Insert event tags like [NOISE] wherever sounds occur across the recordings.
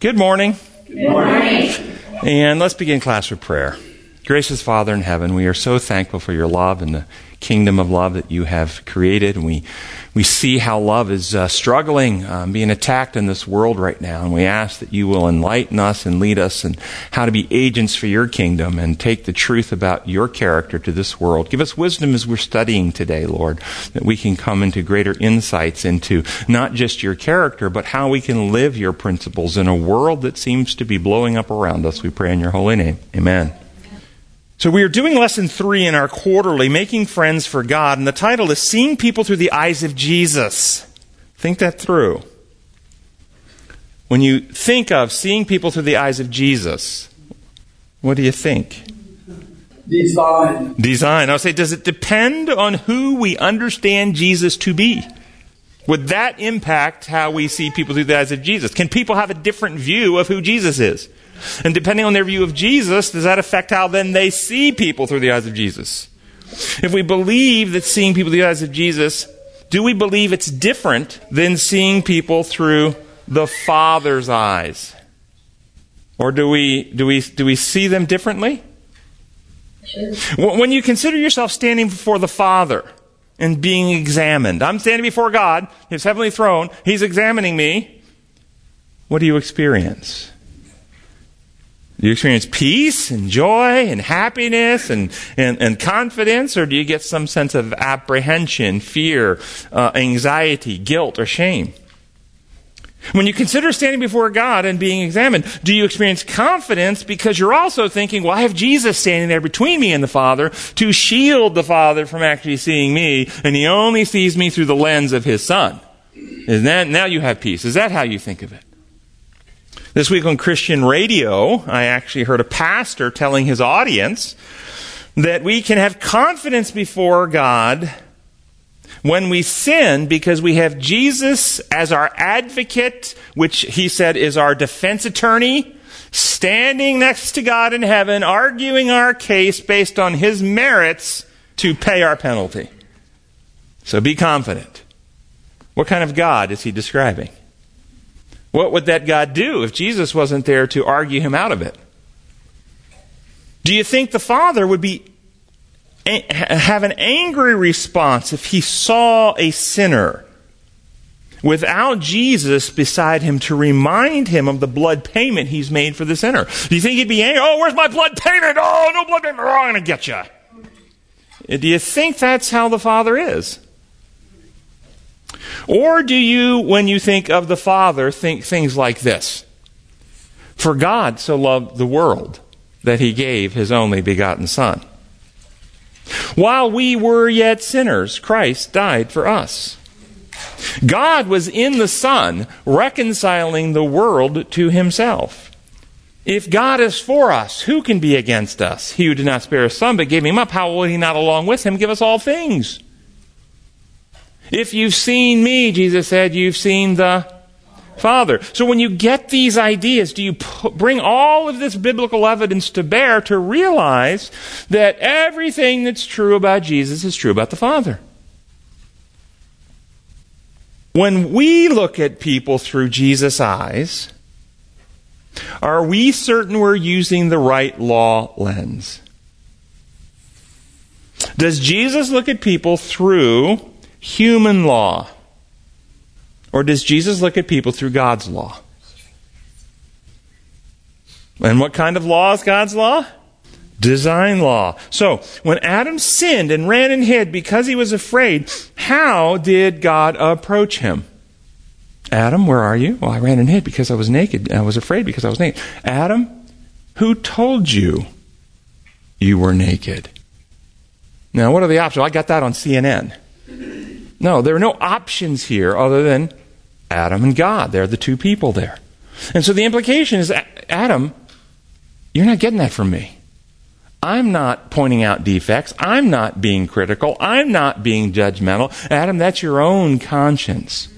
Good morning. Good morning. And let's begin class with prayer. Gracious Father in heaven, we are so thankful for your love and the kingdom of love that you have created. And we, we see how love is uh, struggling, um, being attacked in this world right now. And we ask that you will enlighten us and lead us in how to be agents for your kingdom and take the truth about your character to this world. Give us wisdom as we're studying today, Lord, that we can come into greater insights into not just your character, but how we can live your principles in a world that seems to be blowing up around us. We pray in your holy name. Amen. So we are doing lesson three in our quarterly, Making Friends for God, and the title is Seeing People Through the Eyes of Jesus. Think that through. When you think of seeing people through the eyes of Jesus, what do you think? Design. Design. I'll say, does it depend on who we understand Jesus to be? Would that impact how we see people through the eyes of Jesus? Can people have a different view of who Jesus is? And depending on their view of Jesus, does that affect how then they see people through the eyes of Jesus? If we believe that seeing people through the eyes of Jesus, do we believe it's different than seeing people through the Father's eyes? Or do we, do we, do we see them differently? When you consider yourself standing before the Father and being examined, I'm standing before God, His heavenly throne, He's examining me. What do you experience? Do you experience peace and joy and happiness and, and, and confidence, or do you get some sense of apprehension, fear, uh, anxiety, guilt, or shame? When you consider standing before God and being examined, do you experience confidence because you're also thinking, well, I have Jesus standing there between me and the Father to shield the Father from actually seeing me, and He only sees me through the lens of His Son? Is that, now you have peace. Is that how you think of it? This week on Christian radio, I actually heard a pastor telling his audience that we can have confidence before God when we sin because we have Jesus as our advocate, which he said is our defense attorney, standing next to God in heaven, arguing our case based on his merits to pay our penalty. So be confident. What kind of God is he describing? What would that God do if Jesus wasn't there to argue him out of it? Do you think the Father would be have an angry response if he saw a sinner without Jesus beside him to remind him of the blood payment he's made for the sinner? Do you think he'd be angry? Oh, where's my blood payment? Oh, no blood payment. Oh, I'm going to get you. Do you think that's how the Father is? Or do you, when you think of the Father, think things like this? For God so loved the world that he gave his only begotten Son. While we were yet sinners, Christ died for us. God was in the Son, reconciling the world to himself. If God is for us, who can be against us? He who did not spare his Son, but gave him up, how will he not along with him give us all things? If you've seen me, Jesus said, you've seen the Father. So when you get these ideas, do you bring all of this biblical evidence to bear to realize that everything that's true about Jesus is true about the Father? When we look at people through Jesus' eyes, are we certain we're using the right law lens? Does Jesus look at people through human law? Or does Jesus look at people through God's law? And what kind of law is God's law? Design law. So, when Adam sinned and ran and hid because he was afraid, how did God approach him? Adam, where are you? Well, I ran and hid because I was naked. I was afraid because I was naked. Adam, who told you you were naked? Now, what are the options? I got that on CNN. No, there are no options here other than Adam and God. They're the two people there. And so the implication is Adam, you're not getting that from me. I'm not pointing out defects. I'm not being critical. I'm not being judgmental. Adam, that's your own conscience.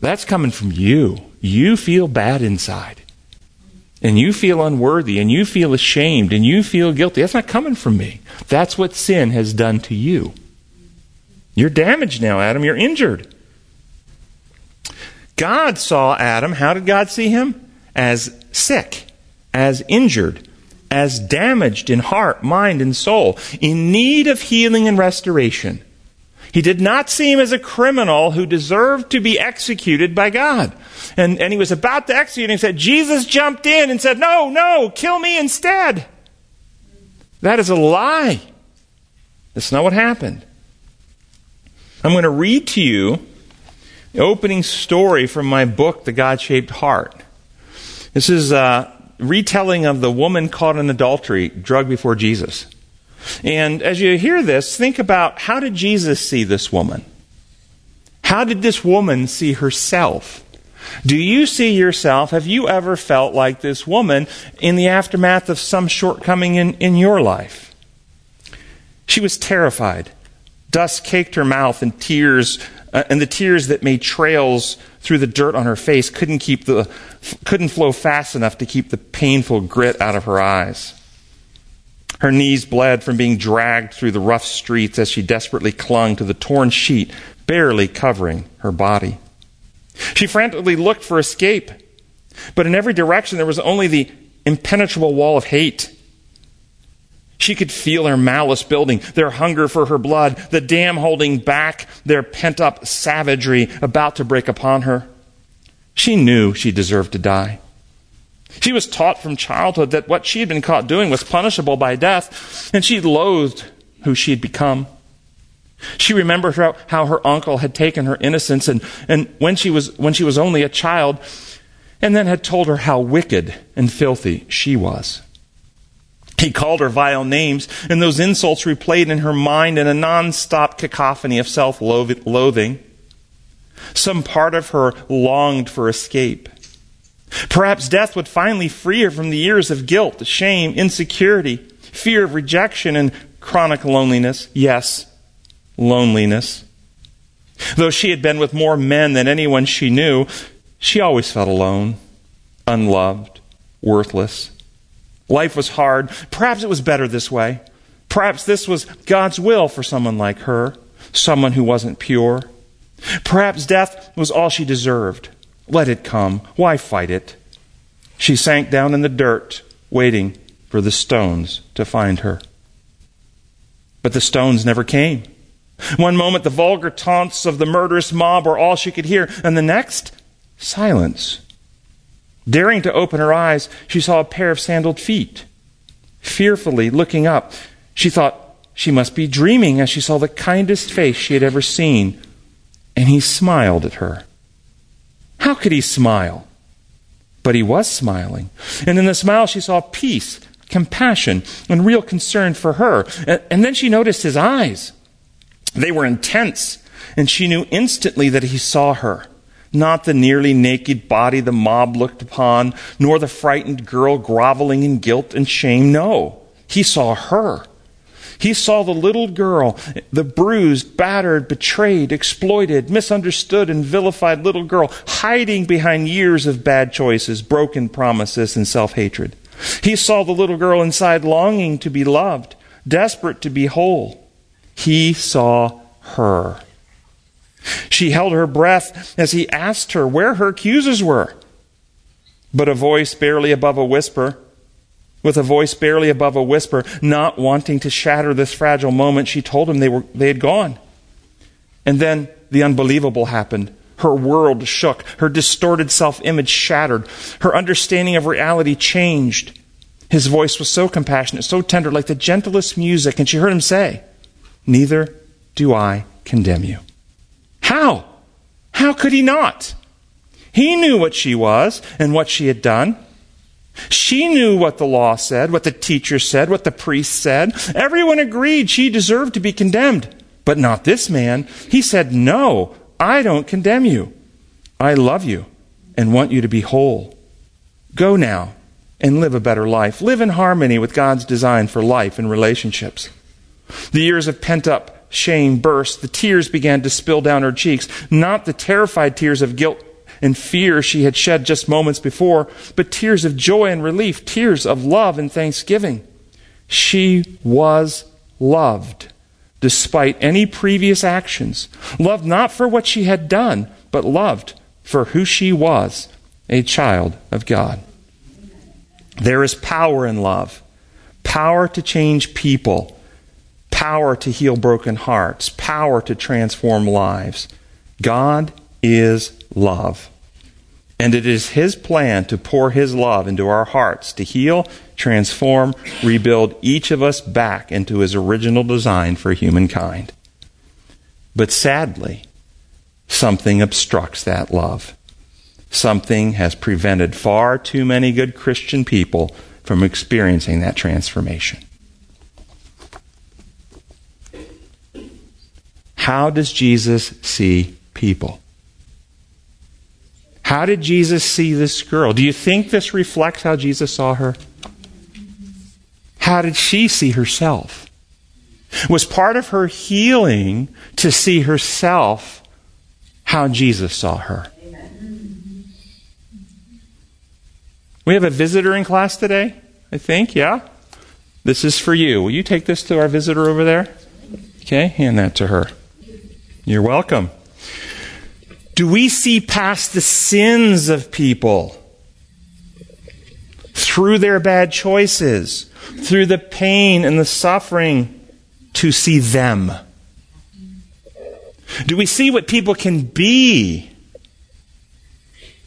That's coming from you. You feel bad inside. And you feel unworthy and you feel ashamed and you feel guilty. That's not coming from me. That's what sin has done to you. You're damaged now, Adam. You're injured. God saw Adam. How did God see him? as sick, as injured, as damaged in heart, mind, and soul, in need of healing and restoration. He did not see him as a criminal who deserved to be executed by God. And, and he was about to execute him said, Jesus jumped in and said, No, no, kill me instead. That is a lie. That's not what happened. I'm going to read to you the opening story from my book, The God Shaped Heart. This is a retelling of the woman caught in adultery, drugged before Jesus. And as you hear this, think about how did Jesus see this woman? How did this woman see herself? Do you see yourself? Have you ever felt like this woman in the aftermath of some shortcoming in, in your life? She was terrified. Dust caked her mouth, and tears, uh, and the tears that made trails through the dirt on her face couldn't keep the, couldn't flow fast enough to keep the painful grit out of her eyes. Her knees bled from being dragged through the rough streets as she desperately clung to the torn sheet, barely covering her body. She frantically looked for escape, but in every direction there was only the impenetrable wall of hate. She could feel their malice building, their hunger for her blood, the dam holding back their pent up savagery about to break upon her. She knew she deserved to die. She was taught from childhood that what she had been caught doing was punishable by death, and she loathed who she had become. She remembered how, her uncle had taken her innocence and, and when, she was, when she was only a child, and then had told her how wicked and filthy she was. He called her vile names, and those insults replayed in her mind in a non-stop cacophony of self-loathing. Some part of her longed for escape. Perhaps death would finally free her from the years of guilt, shame, insecurity, fear of rejection, and chronic loneliness. Yes, loneliness. Though she had been with more men than anyone she knew, she always felt alone, unloved, worthless. Life was hard. Perhaps it was better this way. Perhaps this was God's will for someone like her, someone who wasn't pure. Perhaps death was all she deserved. Let it come. Why fight it? She sank down in the dirt, waiting for the stones to find her. But the stones never came. One moment, the vulgar taunts of the murderous mob were all she could hear, and the next, silence. Daring to open her eyes, she saw a pair of sandaled feet. Fearfully looking up, she thought she must be dreaming as she saw the kindest face she had ever seen, and he smiled at her. How could he smile? But he was smiling. And in the smile, she saw peace, compassion, and real concern for her. And, then she noticed his eyes. They were intense, and she knew instantly that he saw her. Not the nearly naked body the mob looked upon, nor the frightened girl groveling in guilt and shame. No, he saw her. He saw the little girl, the bruised, battered, betrayed, exploited, misunderstood, and vilified little girl, hiding behind years of bad choices, broken promises, and self hatred. He saw the little girl inside longing to be loved, desperate to be whole. He saw her. She held her breath as he asked her where her accusers were. But a voice barely above a whisper with a voice barely above a whisper, not wanting to shatter this fragile moment, she told him they, were, they had gone. And then the unbelievable happened. Her world shook. Her distorted self image shattered. Her understanding of reality changed. His voice was so compassionate, so tender, like the gentlest music. And she heard him say, Neither do I condemn you. How? How could he not? He knew what she was and what she had done. She knew what the law said, what the teacher said, what the priest said. Everyone agreed she deserved to be condemned. But not this man. He said, No, I don't condemn you. I love you and want you to be whole. Go now and live a better life. Live in harmony with God's design for life and relationships. The years of pent up shame burst. The tears began to spill down her cheeks, not the terrified tears of guilt and fear she had shed just moments before, but tears of joy and relief, tears of love and thanksgiving. She was loved despite any previous actions. Loved not for what she had done, but loved for who she was, a child of God. There is power in love, power to change people, power to heal broken hearts, power to transform lives. God is love. And it is His plan to pour His love into our hearts to heal, transform, rebuild each of us back into His original design for humankind. But sadly, something obstructs that love. Something has prevented far too many good Christian people from experiencing that transformation. How does Jesus see people? How did Jesus see this girl? Do you think this reflects how Jesus saw her? How did she see herself? Was part of her healing to see herself how Jesus saw her? We have a visitor in class today, I think, yeah? This is for you. Will you take this to our visitor over there? Okay, hand that to her. You're welcome. Do we see past the sins of people through their bad choices, through the pain and the suffering to see them? Do we see what people can be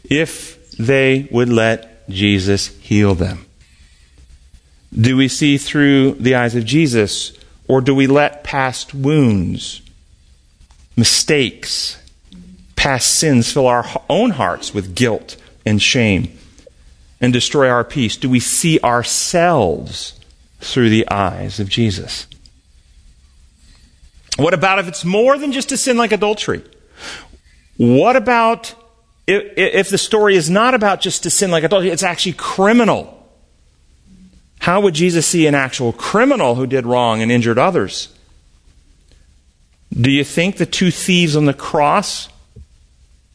if they would let Jesus heal them? Do we see through the eyes of Jesus, or do we let past wounds, mistakes, past sins fill our own hearts with guilt and shame and destroy our peace? Do we see ourselves through the eyes of Jesus? What about if it's more than just a sin like adultery? What about if, if the story is not about just a sin like adultery, it's actually criminal? How would Jesus see an actual criminal who did wrong and injured others? Do you think the two thieves on the cross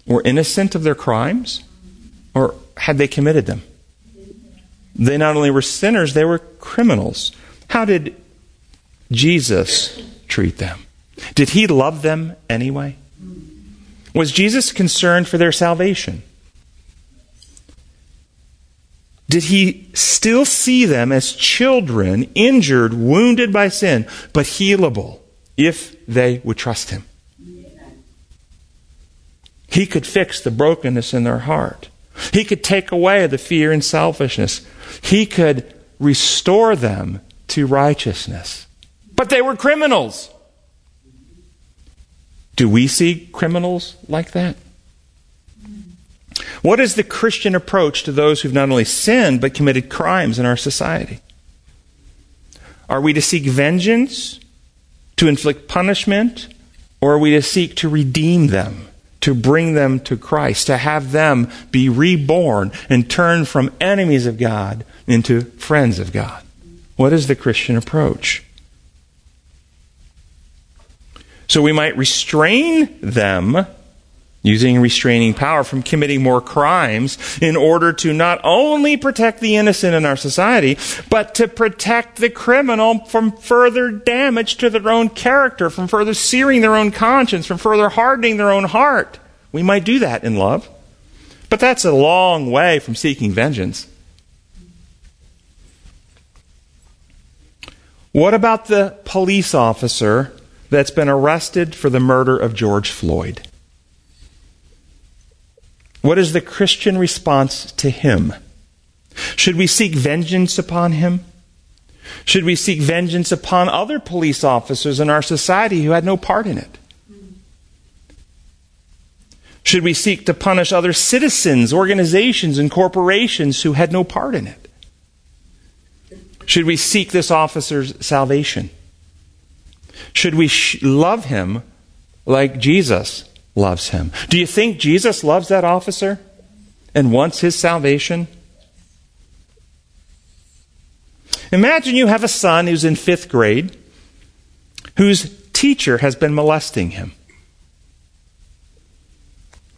were innocent of their crimes? Or had they committed them? They not only were sinners, they were criminals. How did Jesus treat them? Did he love them anyway? Was Jesus concerned for their salvation? Did he still see them as children, injured, wounded by sin, but healable if they would trust him? He could fix the brokenness in their heart. He could take away the fear and selfishness. He could restore them to righteousness. But they were criminals. Do we see criminals like that? What is the Christian approach to those who've not only sinned but committed crimes in our society? Are we to seek vengeance, to inflict punishment, or are we to seek to redeem them? to bring them to Christ, to have them be reborn and turn from enemies of God into friends of God. What is the Christian approach? So we might restrain them using restraining power from committing more crimes in order to not only protect the innocent in our society, but to protect the criminal from further damage to their own character, from further searing their own conscience, from further hardening their own heart. We might do that in love. But that's a long way from seeking vengeance. What about the police officer that's been arrested for the murder of George Floyd? What is the Christian response to him? Should we seek vengeance upon him? Should we seek vengeance upon other police officers in our society who had no part in it? Should we seek to punish other citizens, organizations, and corporations who had no part in it? Should we seek this officer's salvation? Should we sh- love him like Jesus loves him? Do you think Jesus loves that officer and wants his salvation? Imagine you have a son who's in fifth grade whose teacher has been molesting him.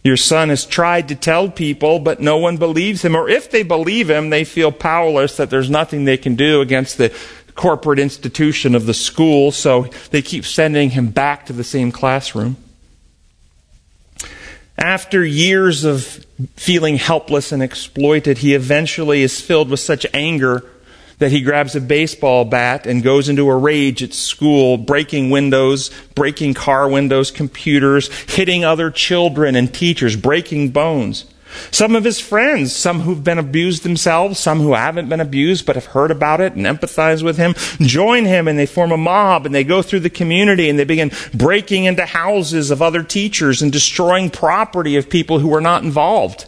Your son has tried to tell people, but no one believes him. Or if they believe him, they feel powerless that there's nothing they can do against the corporate institution of the school, so they keep sending him back to the same classroom. After years of feeling helpless and exploited, he eventually is filled with such anger that he grabs a baseball bat and goes into a rage at school, breaking windows, breaking car windows, computers, hitting other children and teachers, breaking bones. Some of his friends, some who've been abused themselves, some who haven't been abused but have heard about it and empathize with him, join him and they form a mob and they go through the community and they begin breaking into houses of other teachers and destroying property of people who were not involved.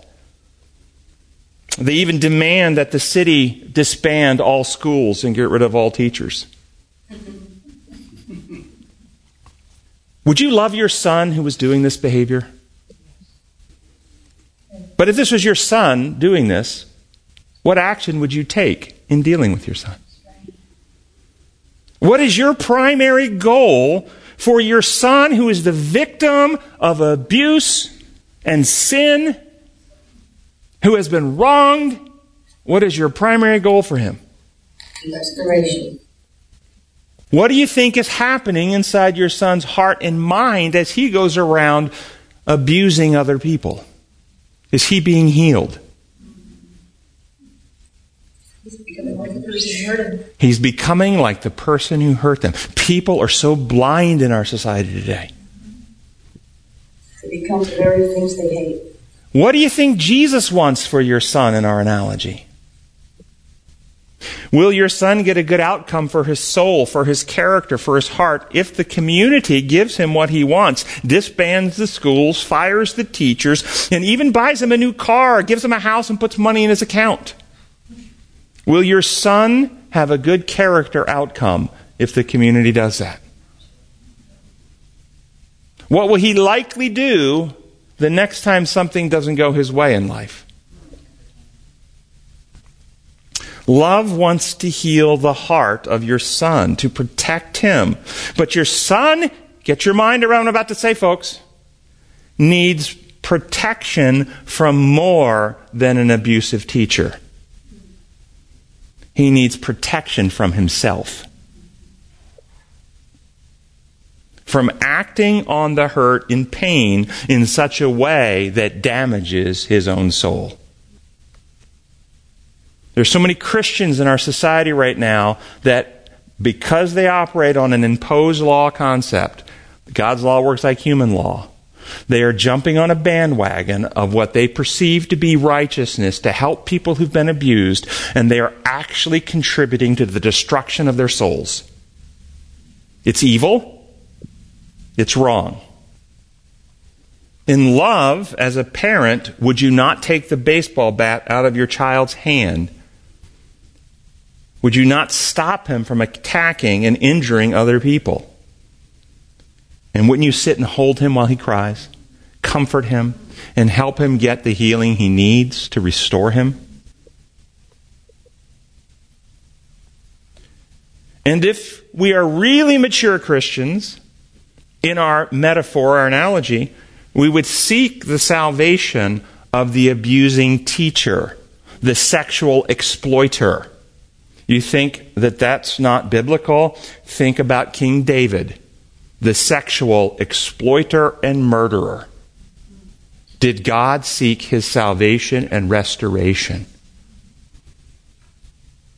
They even demand that the city disband all schools and get rid of all teachers. [LAUGHS] Would you love your son who was doing this behavior? But if this was your son doing this, what action would you take in dealing with your son? What is your primary goal for your son who is the victim of abuse and sin, who has been wronged? What is your primary goal for him? Restoration. What do you think is happening inside your son's heart and mind as he goes around abusing other people? Is he being healed? He's becoming like the person who hurt him. He's becoming like the person who hurt them. People are so blind in our society today. It becomes the very things they hate. What do you think Jesus wants for your son in our analogy? Will your son get a good outcome for his soul, for his character, for his heart if the community gives him what he wants, disbands the schools, fires the teachers, and even buys him a new car, gives him a house, and puts money in his account? Will your son have a good character outcome if the community does that? What will he likely do the next time something doesn't go his way in life? Love wants to heal the heart of your son, to protect him. But your son, get your mind around what I'm about to say, folks, needs protection from more than an abusive teacher. He needs protection from himself. From acting on the hurt in pain in such a way that damages his own soul. There's so many Christians in our society right now that because they operate on an imposed law concept, God's law works like human law. They are jumping on a bandwagon of what they perceive to be righteousness to help people who've been abused, and they are actually contributing to the destruction of their souls. It's evil. It's wrong. In love, as a parent, would you not take the baseball bat out of your child's hand? Would you not stop him from attacking and injuring other people? And wouldn't you sit and hold him while he cries, comfort him, and help him get the healing he needs to restore him? And if we are really mature Christians, in our metaphor, our analogy, we would seek the salvation of the abusing teacher, the sexual exploiter. You think that that's not biblical? Think about King David, the sexual exploiter and murderer. Did God seek his salvation and restoration?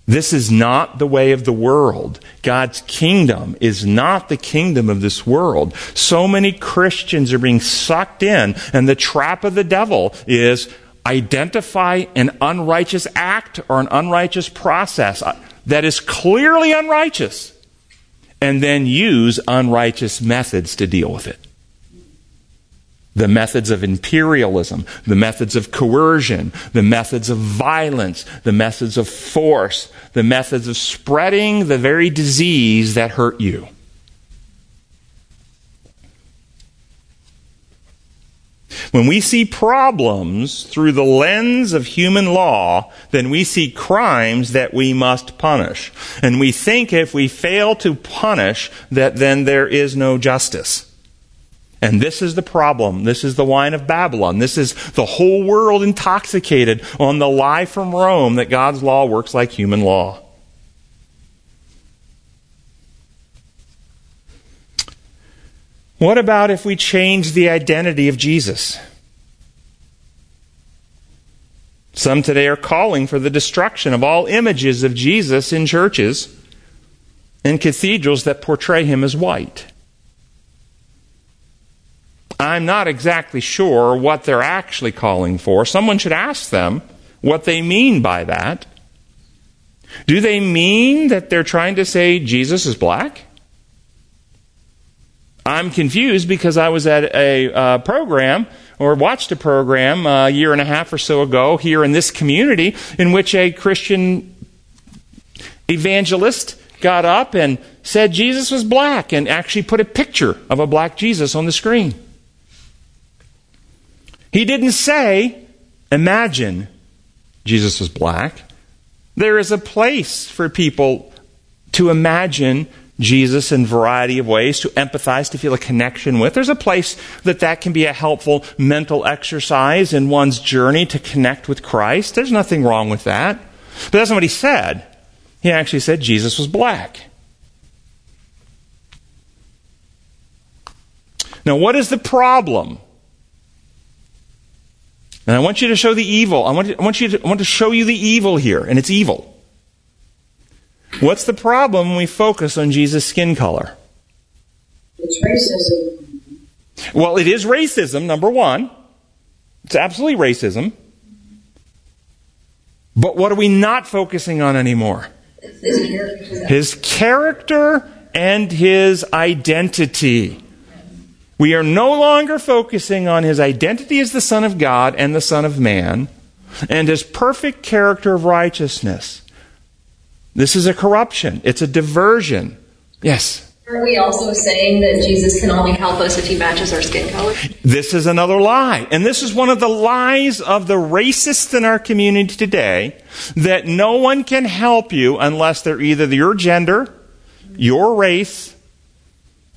This is not the way of the world. God's kingdom is not the kingdom of this world. So many Christians are being sucked in, and the trap of the devil is identify an unrighteous act or an unrighteous process uh, that is clearly unrighteous, and then use unrighteous methods to deal with it the methods of imperialism, the methods of coercion, the methods of violence, the methods of force, the methods of spreading the very disease that hurt you. When we see problems through the lens of human law, then we see crimes that we must punish. And we think if we fail to punish, that then there is no justice. And this is the problem. This is the wine of Babylon. This is the whole world intoxicated on the lie from Rome that God's law works like human law. What about if we change the identity of Jesus? Some today are calling for the destruction of all images of Jesus in churches and cathedrals that portray him as white. I'm not exactly sure what they're actually calling for. Someone should ask them what they mean by that. Do they mean that they're trying to say Jesus is black? I'm confused because I was at a uh, program or watched a program uh, a year and a half or so ago here in this community in which a Christian evangelist got up and said Jesus was black and actually put a picture of a black Jesus on the screen. He didn't say, imagine Jesus was black. There is a place for people to imagine Jesus in a variety of ways, to empathize, to feel a connection with. There's a place that that can be a helpful mental exercise in one's journey to connect with Christ. There's nothing wrong with that. But that's not what he said. He actually said Jesus was black. Now, what is the problem? And I want you to show the evil. I want, to, I want you to, I want to show you the evil here, and it's evil. What's the problem when we focus on Jesus' skin color? It's racism. Well, it is racism, number one. It's absolutely racism. But what are we not focusing on anymore? His character. His character and his identity. We are no longer focusing on his identity as the Son of God and the Son of Man and his perfect character of righteousness. This is a corruption, it's a diversion. Yes. Are we also saying that Jesus can only help us if he matches our skin color? This is another lie. And this is one of the lies of the racists in our community today that no one can help you unless they're either your gender, your race,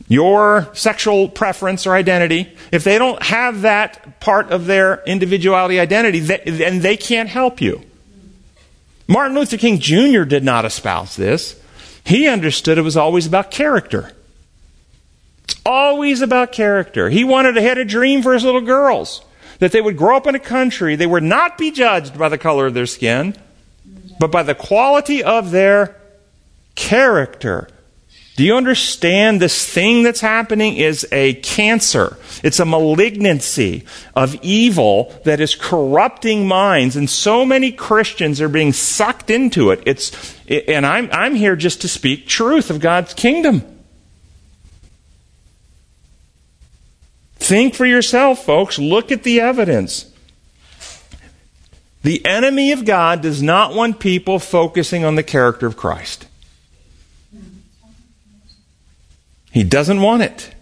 your sexual preference or identity. If they don't have that part of their individuality identity, then they can't help you. Martin Luther King Jr. did not espouse this. He understood it was always about character. It's always about character. He wanted, to had a dream for his little girls that they would grow up in a country, they would not be judged by the color of their skin, but by the quality of their character. Do you understand this thing that's happening is a cancer? It's a malignancy of evil that is corrupting minds, and so many Christians are being sucked into it. It's, and I'm, I'm here just to speak truth of God's kingdom. Think for yourself, folks. Look at the evidence. The enemy of God does not want people focusing on the character of Christ. He doesn't want it.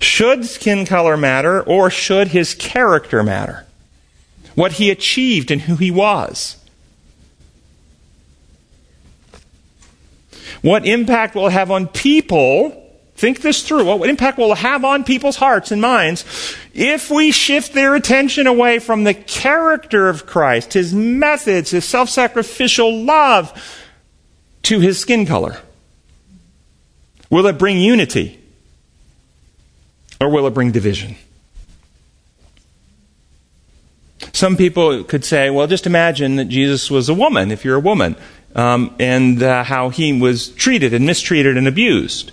Should skin color matter or should his character matter? What he achieved and who he was? What impact will it have on people? Think this through. What impact will it have on people's hearts and minds if we shift their attention away from the character of Christ, his methods, his self sacrificial love, to his skin color? Will it bring unity? Or will it bring division? Some people could say, well, just imagine that Jesus was a woman, if you're a woman, um, and uh, how he was treated and mistreated and abused.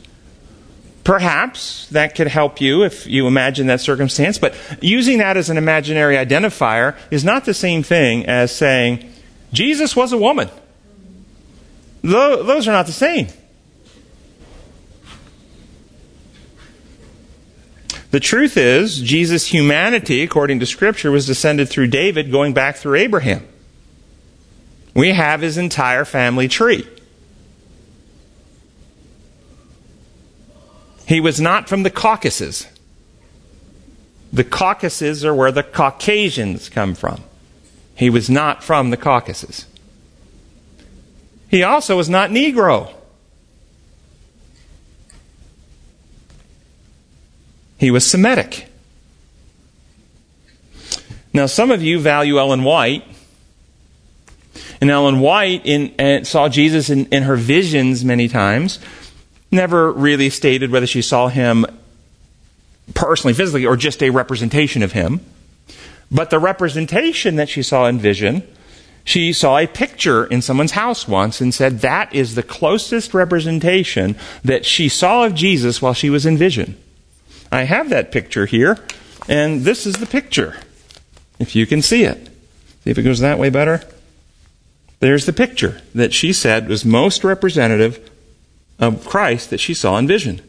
Perhaps that could help you if you imagine that circumstance, but using that as an imaginary identifier is not the same thing as saying, Jesus was a woman. Those are not the same. The truth is, Jesus' humanity, according to Scripture, was descended through David going back through Abraham. We have his entire family tree. He was not from the Caucasus. The Caucasus are where the Caucasians come from. He was not from the Caucasus. He also was not Negro. He was Semitic. Now, some of you value Ellen White. And Ellen White in, uh, saw Jesus in, in her visions many times. Never really stated whether she saw him personally, physically, or just a representation of him. But the representation that she saw in vision, she saw a picture in someone's house once and said that is the closest representation that she saw of Jesus while she was in vision. I have that picture here, and this is the picture, if you can see it. See if it goes that way better. There's the picture that she said was most representative of Christ that she saw in vision.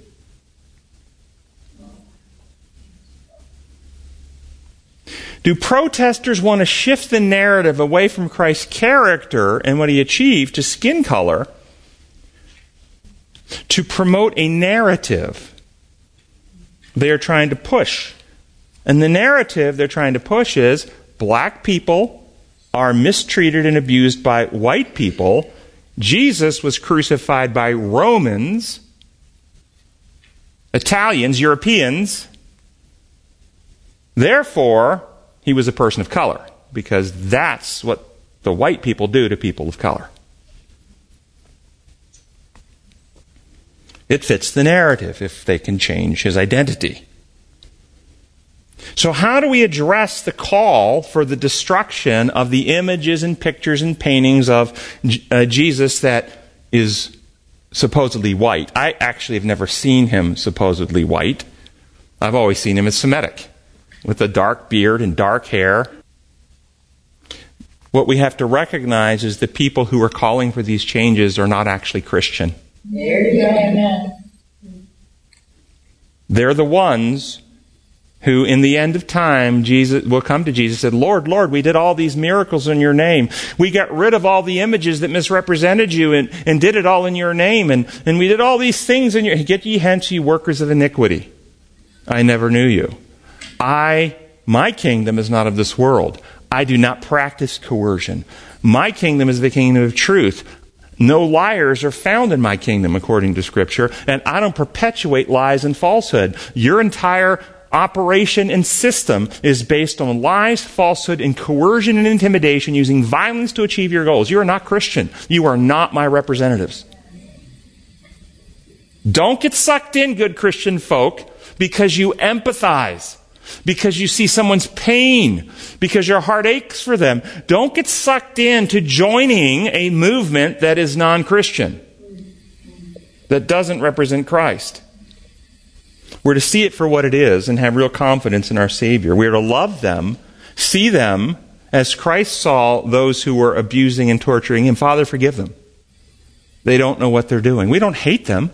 Do protesters want to shift the narrative away from Christ's character and what he achieved to skin color to promote a narrative they are trying to push? And the narrative they're trying to push is black people are mistreated and abused by white people. Jesus was crucified by Romans, Italians, Europeans. Therefore, he was a person of color because that's what the white people do to people of color. It fits the narrative if they can change his identity. So, how do we address the call for the destruction of the images and pictures and paintings of uh, Jesus that is supposedly white? I actually have never seen him supposedly white. I've always seen him as Semitic with a dark beard and dark hair. What we have to recognize is the people who are calling for these changes are not actually Christian. There you go. Amen. They're the ones who in the end of time Jesus will come to Jesus and said, Lord, Lord, we did all these miracles in your name. We got rid of all the images that misrepresented you and, and did it all in your name. And, and we did all these things in your get ye hence, ye workers of iniquity. I never knew you. I, my kingdom is not of this world. I do not practice coercion. My kingdom is the kingdom of truth. No liars are found in my kingdom, according to Scripture, and I don't perpetuate lies and falsehood. Your entire operation and system is based on lies, falsehood, and coercion and intimidation using violence to achieve your goals. You are not Christian. You are not my representatives. Don't get sucked in, good Christian folk, because you empathize because you see someone's pain, because your heart aches for them. Don't get sucked into joining a movement that is non Christian, that doesn't represent Christ. We're to see it for what it is and have real confidence in our Savior. We are to love them, see them as Christ saw those who were abusing and torturing him. Father, forgive them. They don't know what they're doing. We don't hate them.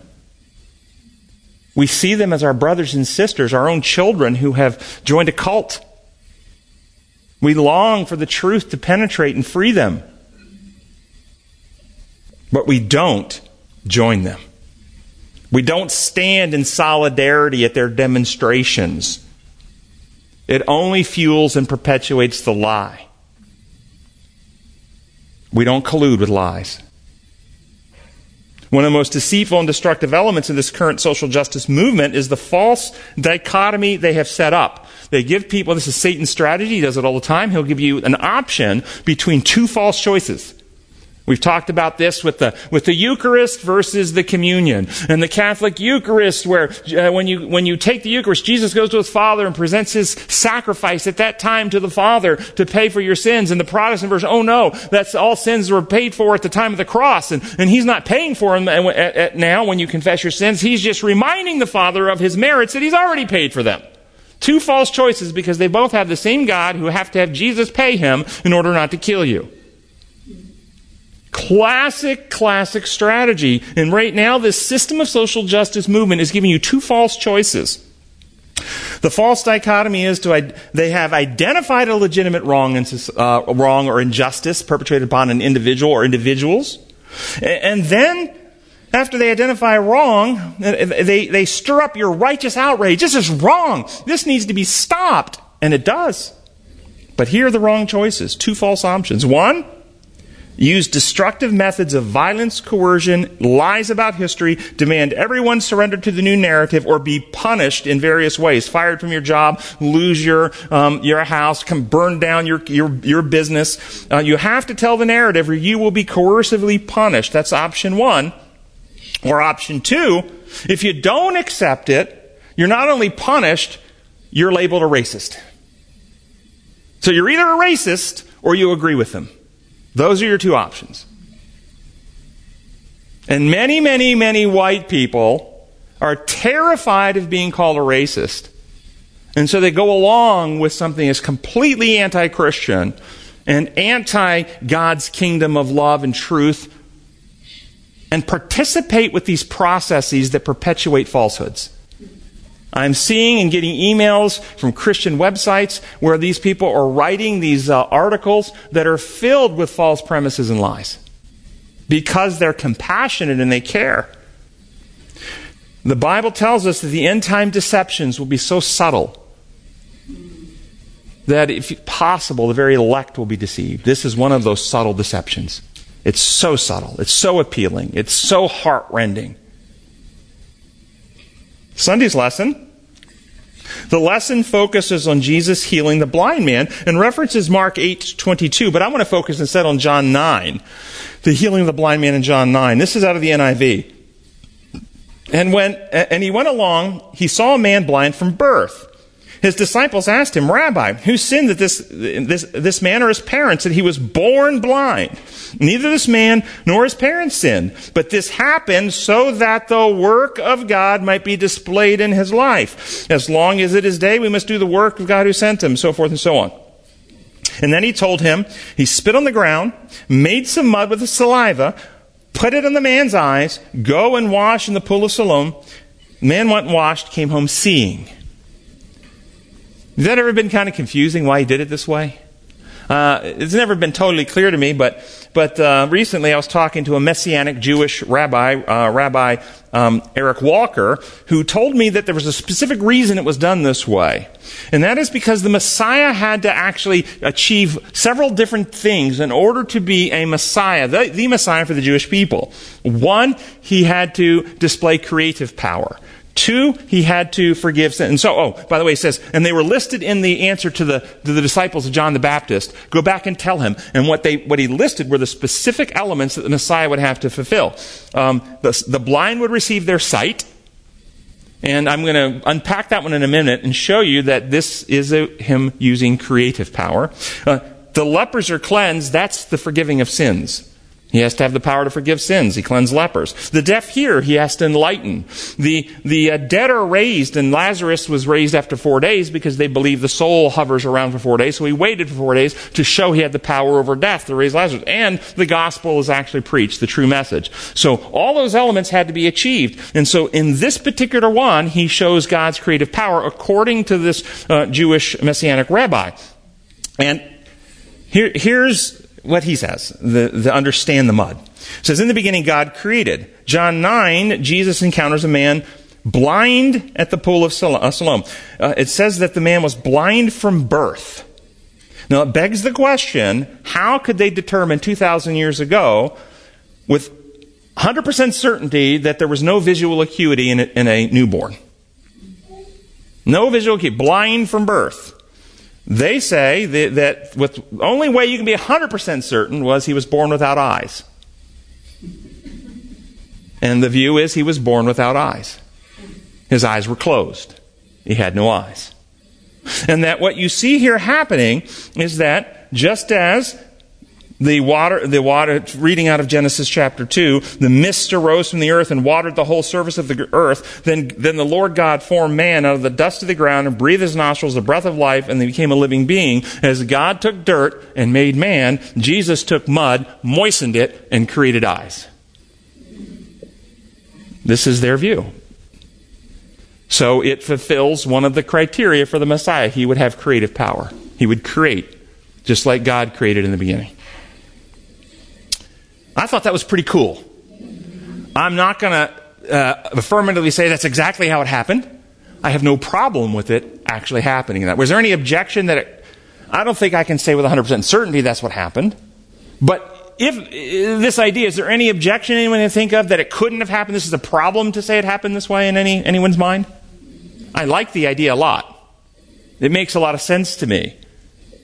We see them as our brothers and sisters, our own children who have joined a cult. We long for the truth to penetrate and free them. But we don't join them. We don't stand in solidarity at their demonstrations. It only fuels and perpetuates the lie. We don't collude with lies. One of the most deceitful and destructive elements of this current social justice movement is the false dichotomy they have set up. They give people, this is Satan's strategy, he does it all the time. He'll give you an option between two false choices. We've talked about this with the, with the Eucharist versus the communion. And the Catholic Eucharist, where uh, when, you, when you take the Eucharist, Jesus goes to his Father and presents his sacrifice at that time to the Father to pay for your sins. And the Protestant version, oh no, that's all sins were paid for at the time of the cross. And, and he's not paying for them at, at, now when you confess your sins. He's just reminding the Father of his merits that he's already paid for them. Two false choices because they both have the same God who have to have Jesus pay him in order not to kill you. Classic, classic strategy. And right now, this system of social justice movement is giving you two false choices. The false dichotomy is to they have identified a legitimate wrong, and, uh, wrong or injustice perpetrated upon an individual or individuals, and then after they identify wrong, they, they stir up your righteous outrage. This is wrong. This needs to be stopped, and it does. But here are the wrong choices. Two false options. One, use destructive methods of violence, coercion, lies about history, demand everyone surrender to the new narrative, or be punished in various ways. Fired from your job, lose your, um, your house, come burn down your, your, your business. Uh, you have to tell the narrative or you will be coercively punished. That's option one. Or option two, if you don't accept it, you're not only punished, you're labeled a racist. So you're either a racist or you agree with them. Those are your two options. And many, many, many white people are terrified of being called a racist. And so they go along with something that's completely anti Christian and anti God's kingdom of love and truth and participate with these processes that perpetuate falsehoods. I'm seeing and getting emails from Christian websites where these people are writing these uh, articles that are filled with false premises and lies because they're compassionate and they care. The Bible tells us that the end time deceptions will be so subtle that, if possible, the very elect will be deceived. This is one of those subtle deceptions. It's so subtle, it's so appealing, it's so heartrending. Sunday's lesson. The lesson focuses on Jesus healing the blind man and references Mark 8:22, but I want to focus instead on John 9. The healing of the blind man in John 9. This is out of the NIV. And when and he went along, he saw a man blind from birth. His disciples asked him, Rabbi, who sinned that this, this, this man or his parents that he was born blind? Neither this man nor his parents sinned, but this happened so that the work of God might be displayed in his life. As long as it is day, we must do the work of God who sent him, so forth and so on. And then he told him, he spit on the ground, made some mud with his saliva, put it on the man's eyes, go and wash in the pool of Siloam. The man went and washed, came home seeing. Has that ever been kind of confusing why he did it this way? Uh, it's never been totally clear to me, but but uh, recently I was talking to a messianic Jewish rabbi, uh, Rabbi um, Eric Walker, who told me that there was a specific reason it was done this way, and that is because the Messiah had to actually achieve several different things in order to be a Messiah, the, the Messiah for the Jewish people. One, he had to display creative power. Two, he had to forgive sin. And so, oh, by the way, he says, and they were listed in the answer to the, to the disciples of John the Baptist. Go back and tell him. And what they, what he listed were the specific elements that the Messiah would have to fulfill. Um, the, the blind would receive their sight. And I'm going to unpack that one in a minute and show you that this is a, him using creative power. Uh, the lepers are cleansed. That's the forgiving of sins. He has to have the power to forgive sins. He cleansed lepers. The deaf hear. He has to enlighten. The, the uh, dead are raised, and Lazarus was raised after four days because they believe the soul hovers around for four days. So he waited for four days to show he had the power over death to raise Lazarus. And the gospel is actually preached, the true message. So all those elements had to be achieved. And so in this particular one, he shows God's creative power according to this uh, Jewish messianic rabbi. And here, here's what he says, the, the understand the mud. It says, in the beginning, God created. John 9, Jesus encounters a man blind at the pool of uh, Siloam. Uh, it says that the man was blind from birth. Now, it begs the question how could they determine 2,000 years ago with 100% certainty that there was no visual acuity in a, in a newborn? No visual acuity, blind from birth. They say that, that with the only way you can be 100% certain was he was born without eyes. And the view is he was born without eyes. His eyes were closed. He had no eyes. And that what you see here happening is that just as the water, the water, reading out of Genesis chapter 2, the mist arose from the earth and watered the whole surface of the earth. Then, then the Lord God formed man out of the dust of the ground and breathed his nostrils the breath of life and they became a living being. As God took dirt and made man, Jesus took mud, moistened it, and created eyes. This is their view. So it fulfills one of the criteria for the Messiah. He would have creative power. He would create, just like God created in the beginning. I thought that was pretty cool. I'm not going to uh, affirmatively say that's exactly how it happened. I have no problem with it actually happening. That was there any objection that it, I don't think I can say with 100% certainty that's what happened. But if this idea, is there any objection anyone can think of that it couldn't have happened? This is a problem to say it happened this way in any anyone's mind. I like the idea a lot. It makes a lot of sense to me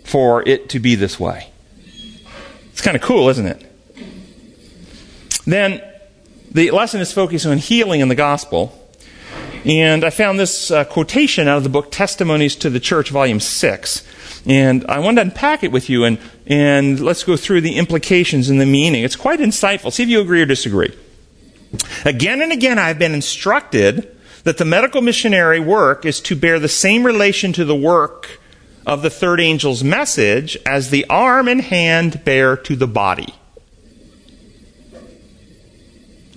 for it to be this way. It's kind of cool, isn't it? Then the lesson is focused on healing in the gospel. And I found this uh, quotation out of the book Testimonies to the Church, Volume 6. And I wanted to unpack it with you and, and let's go through the implications and the meaning. It's quite insightful. See if you agree or disagree. Again and again, I've been instructed that the medical missionary work is to bear the same relation to the work of the third angel's message as the arm and hand bear to the body.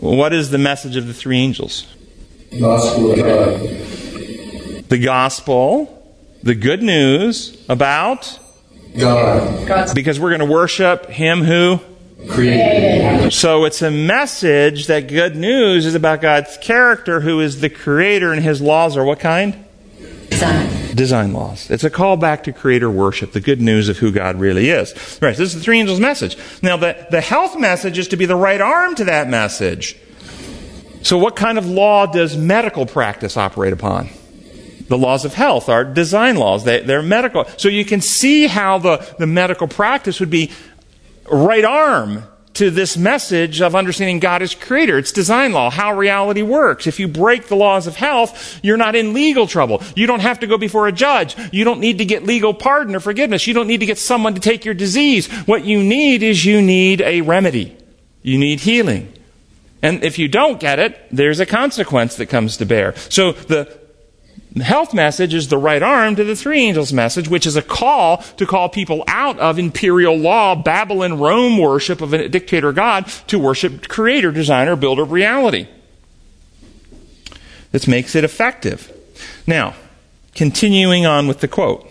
Well, what is the message of the three angels? Gospel of God. The gospel, the good news about, God. because we're going to worship Him who. Created. So it's a message that good news is about God's character, who is the creator, and His laws are what kind? Design. design laws. It's a call back to creator worship, the good news of who God really is. Right, so this is the three angels' message. Now, the, the health message is to be the right arm to that message. So, what kind of law does medical practice operate upon? The laws of health are design laws. They, they're medical. So, you can see how the, the medical practice would be right arm to this message of understanding God as creator. It's design law, how reality works. If you break the laws of health, you're not in legal trouble. You don't have to go before a judge. You don't need to get legal pardon or forgiveness. You don't need to get someone to take your disease. What you need is you need a remedy. You need healing. And if you don't get it, there's a consequence that comes to bear. So the health message is the right arm to the three angels message, which is a call to call people out of imperial law, Babylon, Rome worship of a dictator God to worship creator, designer, builder of reality. This makes it effective. Now, continuing on with the quote.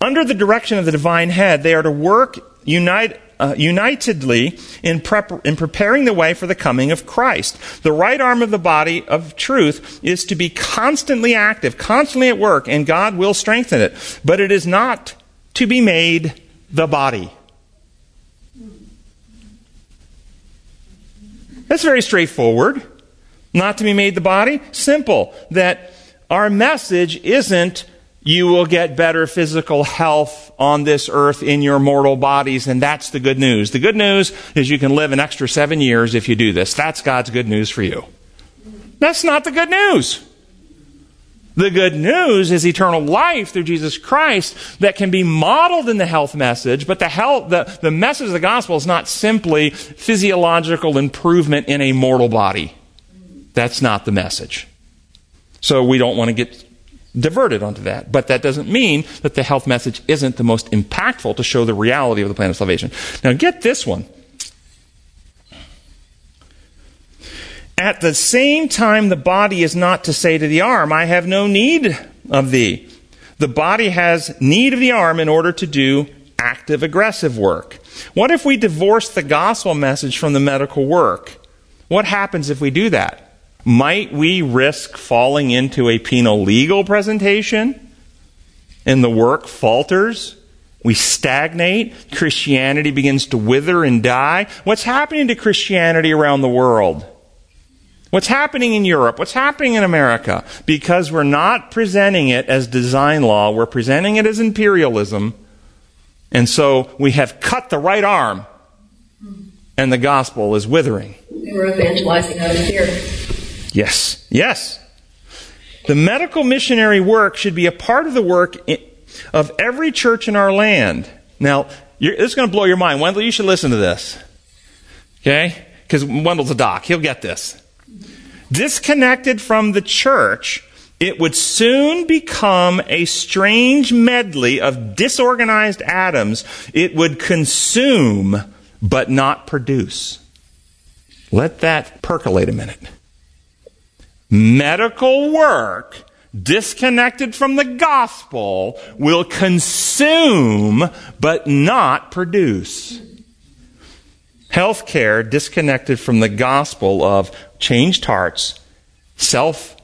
Under the direction of the divine head, they are to work unite, uh, unitedly in, prep- in preparing the way for the coming of Christ. The right arm of the body of truth is to be constantly active, constantly at work, and God will strengthen it. But it is not to be made the body. That's very straightforward. Not to be made the body. Simple. That our message isn't you will get better physical health on this earth in your mortal bodies, and that's the good news. The good news is you can live an extra seven years if you do this. That's God's good news for you. That's not the good news. The good news is eternal life through Jesus Christ that can be modeled in the health message, but the health, the, the message of the gospel is not simply physiological improvement in a mortal body. That's not the message. So we don't want to get diverted onto that. But that doesn't mean that the health message isn't the most impactful to show the reality of the plan of salvation. Now get this one. At the same time, the body is not to say to the arm, I have no need of thee. The body has need of the arm in order to do active, aggressive work. What if we divorce the gospel message from the medical work? What happens if we do that? Might we risk falling into a penal legal presentation and the work falters? We stagnate. Christianity begins to wither and die. What's happening to Christianity around the world? What's happening in Europe? What's happening in America? Because we're not presenting it as design law, we're presenting it as imperialism. And so we have cut the right arm, and the gospel is withering. We're evangelizing out of fear. Yes, yes. The medical missionary work should be a part of the work of every church in our land. Now, this is going to blow your mind. Wendell, you should listen to this. Okay? Because Wendell's a doc. He'll get this. Disconnected from the church, it would soon become a strange medley of disorganized atoms it would consume but not produce. Let that percolate a minute. Medical work disconnected from the gospel will consume but not produce. Healthcare disconnected from the gospel of changed hearts, self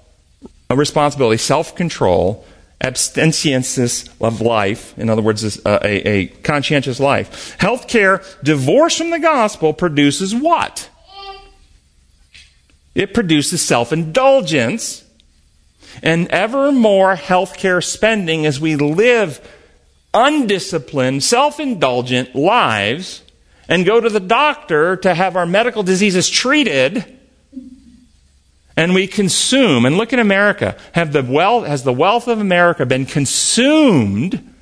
uh, responsibility, self control, abstinence of life, in other words, a, uh, a, a conscientious life. Healthcare divorced from the gospel produces what? It produces self indulgence and ever more healthcare spending as we live undisciplined, self indulgent lives and go to the doctor to have our medical diseases treated and we consume, and look at America, have the wealth, has the wealth of America been consumed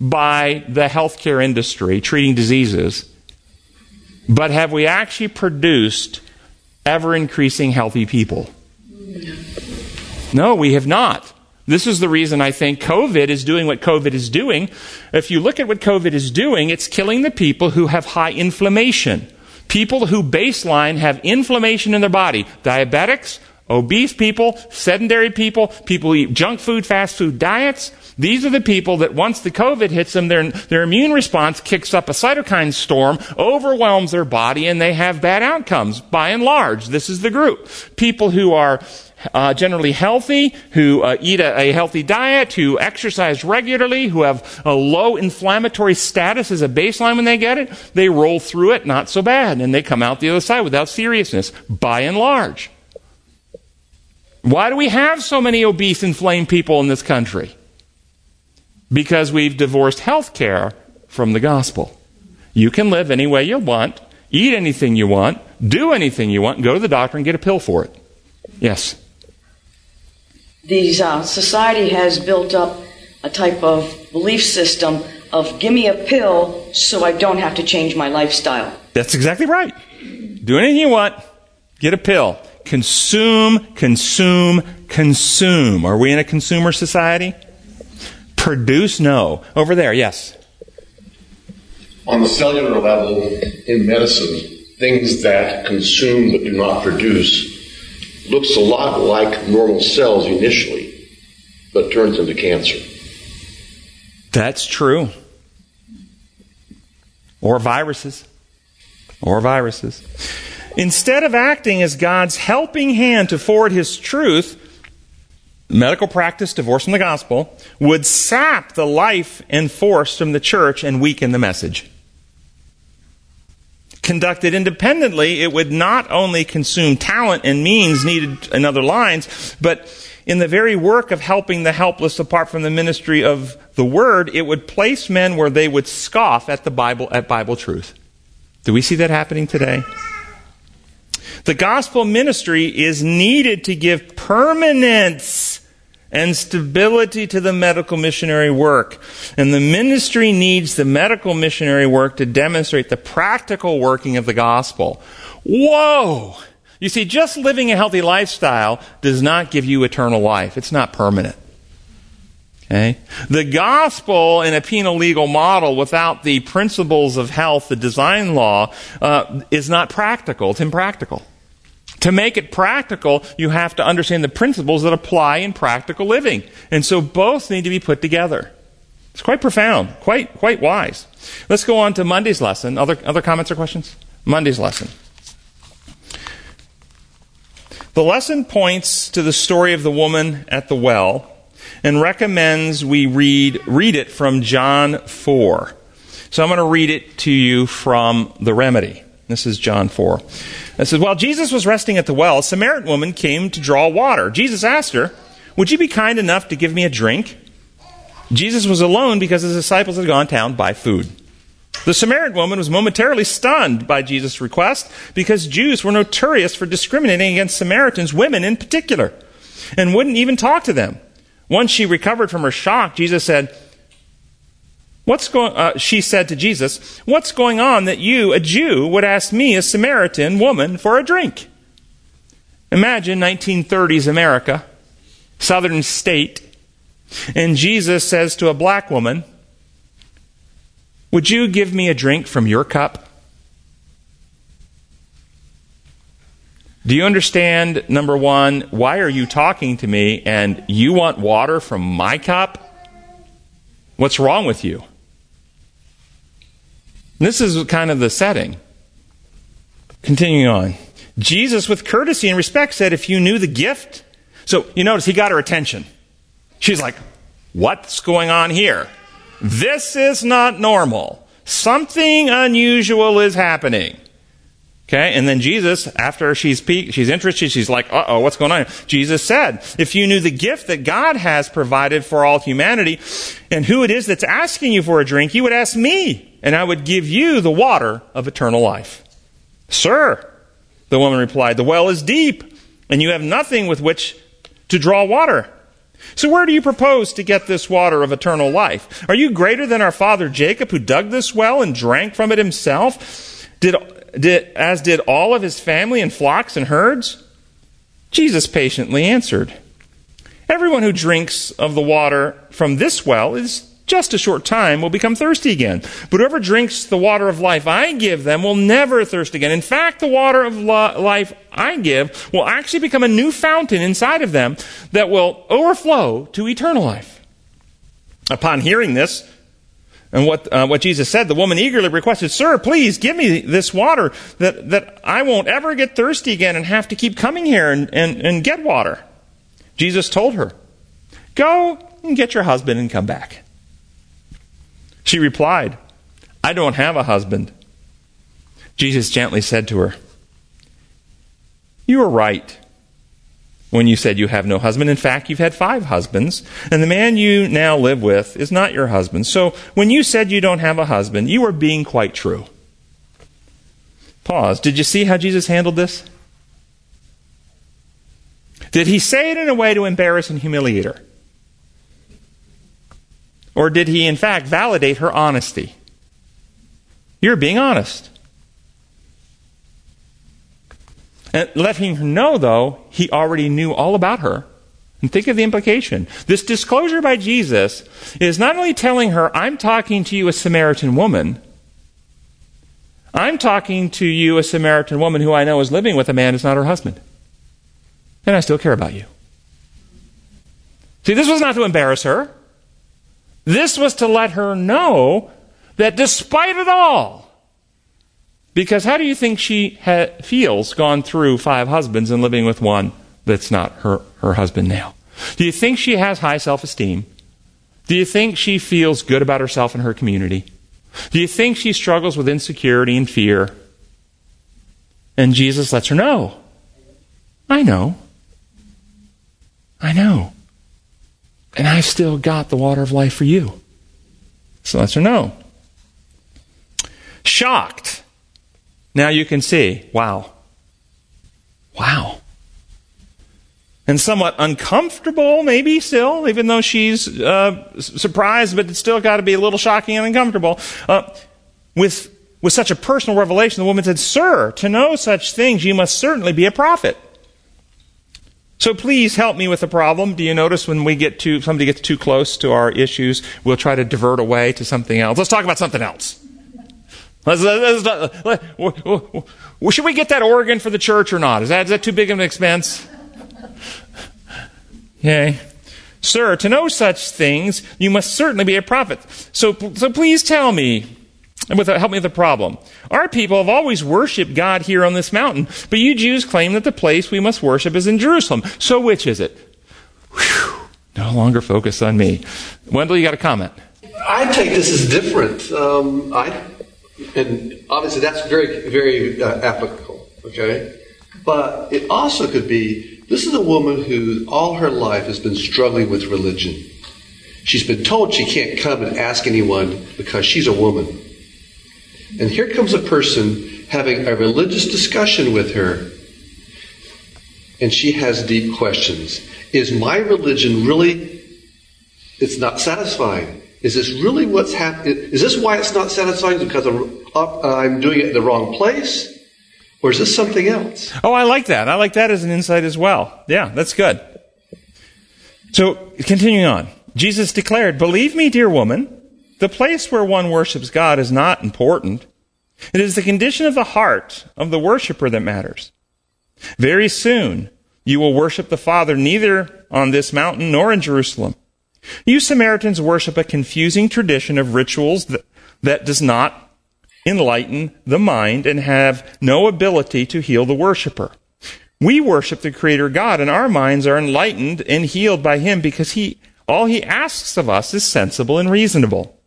by the healthcare industry treating diseases? But have we actually produced ever increasing healthy people? No, we have not. This is the reason I think COVID is doing what COVID is doing. If you look at what COVID is doing, it's killing the people who have high inflammation. People who baseline have inflammation in their body. Diabetics, obese people, sedentary people, people who eat junk food, fast food diets. These are the people that once the COVID hits them, their, their immune response kicks up a cytokine storm, overwhelms their body, and they have bad outcomes. By and large, this is the group. People who are uh, generally healthy, who uh, eat a, a, healthy diet, who exercise regularly, who have a low inflammatory status as a baseline when they get it, they roll through it not so bad, and they come out the other side without seriousness, by and large. Why do we have so many obese, inflamed people in this country? Because we've divorced health care from the gospel. You can live any way you want, eat anything you want, do anything you want, go to the doctor and get a pill for it. Yes? These uh, society has built up a type of belief system of give me a pill so I don't have to change my lifestyle. That's exactly right. Do anything you want, get a pill. Consume, consume, consume. Are we in a consumer society? Produce, no. Over there, yes. On the cellular level, in medicine, things that consume but do not produce looks a lot like normal cells initially, but turns into cancer. That's true. Or viruses. Or viruses. Instead of acting as God's helping hand to forward His truth, medical practice divorced from the gospel would sap the life and force from the church and weaken the message. Conducted independently, it would not only consume talent and means needed in other lines, but in the very work of helping the helpless apart from the ministry of the word, it would place men where they would scoff at the Bible, at Bible truth. Do we see that happening today? The gospel ministry is needed to give permanence and stability to the medical missionary work. And the ministry needs the medical missionary work to demonstrate the practical working of the gospel. Whoa! You see, just living a healthy lifestyle does not give you eternal life. It's not permanent. Okay? The gospel in a penal legal model without the principles of health, the design law, uh, is not practical. It's impractical. To make it practical, you have to understand the principles that apply in practical living. And so both need to be put together. It's quite profound, quite, quite wise. Let's go on to Monday's lesson. Other, other comments or questions? Monday's lesson. The lesson points to the story of the woman at the well and recommends we read, read it from John 4. So I'm going to read it to you from the remedy. This is John 4. It says, While Jesus was resting at the well, a Samaritan woman came to draw water. Jesus asked her, Would you be kind enough to give me a drink? Jesus was alone because his disciples had gone down to buy food. The Samaritan woman was momentarily stunned by Jesus' request because Jews were notorious for discriminating against Samaritans, women in particular, and wouldn't even talk to them. Once she recovered from her shock, Jesus said, What's going, uh, she said to Jesus, What's going on that you, a Jew, would ask me, a Samaritan woman, for a drink? Imagine 1930s America, southern state, and Jesus says to a black woman, Would you give me a drink from your cup? Do you understand, number one, why are you talking to me and you want water from my cup? What's wrong with you? This is kind of the setting. Continuing on. Jesus, with courtesy and respect, said, If you knew the gift. So you notice he got her attention. She's like, What's going on here? This is not normal. Something unusual is happening. Okay, and then Jesus, after she's piqued, she's interested, she's like, uh oh, what's going on? Jesus said, if you knew the gift that God has provided for all humanity and who it is that's asking you for a drink, you would ask me, and I would give you the water of eternal life. Sir, the woman replied, the well is deep and you have nothing with which to draw water. So where do you propose to get this water of eternal life? Are you greater than our father Jacob, who dug this well and drank from it himself, did, as did all of his family and flocks and herds? Jesus patiently answered, Everyone who drinks of the water from this well is just a short time will become thirsty again. But whoever drinks the water of life I give them will never thirst again. In fact, the water of life I give will actually become a new fountain inside of them that will overflow to eternal life. Upon hearing this, and what, uh, what Jesus said, the woman eagerly requested, Sir, please give me this water that, that I won't ever get thirsty again and have to keep coming here and, and, and get water. Jesus told her, Go and get your husband and come back. She replied, I don't have a husband. Jesus gently said to her, You are right when you said you have no husband. In fact, you've had five husbands, and the man you now live with is not your husband. So when you said you don't have a husband, you were being quite true. Pause. Did you see how Jesus handled this? Did he say it in a way to embarrass and humiliate her? Or did he, in fact, validate her honesty? You're being honest. And letting her know, though, he already knew all about her. And think of the implication. This disclosure by Jesus is not only telling her, I'm talking to you, a Samaritan woman, I'm talking to you, a Samaritan woman who I know is living with a man who's not her husband. And I still care about you. See, this was not to embarrass her. This was to let her know that despite it all, because how do you think she ha- feels gone through five husbands and living with one that's not her, her husband now? Do you think she has high self esteem? Do you think she feels good about herself and her community? Do you think she struggles with insecurity and fear? And Jesus lets her know. I know. I know. And I've still got the water of life for you. So lets her know. Shocked. Now you can see, wow. Wow. And somewhat uncomfortable, maybe still, even though she's uh, surprised, but it's still got to be a little shocking and uncomfortable. Uh, with, with such a personal revelation, the woman said, Sir, to know such things, you must certainly be a prophet. So please help me with the problem. Do you notice when we get to somebody gets too close to our issues, we'll try to divert away to something else. Let's talk about something else. Let's, let's, let's, should we get that organ for the church or not? Is that, is that too big of an expense? Okay. Sir, to know such things, you must certainly be a prophet. So, so please tell me, with, help me with the problem. Our people have always worshiped God here on this mountain, but you Jews claim that the place we must worship is in Jerusalem. So which is it? Whew, no longer focus on me. Wendell, you got a comment? I take this as different. Um, I, and obviously that's very, very uh, applicable. Okay, but it also could be this is a woman who all her life has been struggling with religion. She's been told she can't come and ask anyone because she's a woman. And here comes a person having a religious discussion with her, and she has deep questions. Is my religion really, it's not satisfying? Is this really what's happening? Is this why it's not satisfying? Because I'm, uh, I'm doing it in the wrong place? Or is this something else? Oh, I like that. I like that as an insight as well. Yeah, that's good. So, continuing on. Jesus declared, Believe me, dear woman, the place where one worships God is not important. It is the condition of the heart of the worshiper that matters. Very soon, you will worship the Father neither on this mountain nor in Jerusalem. You Samaritans worship a confusing tradition of rituals that, that does not enlighten the mind and have no ability to heal the worshiper. We worship the Creator God, and our minds are enlightened and healed by Him because He all He asks of us is sensible and reasonable.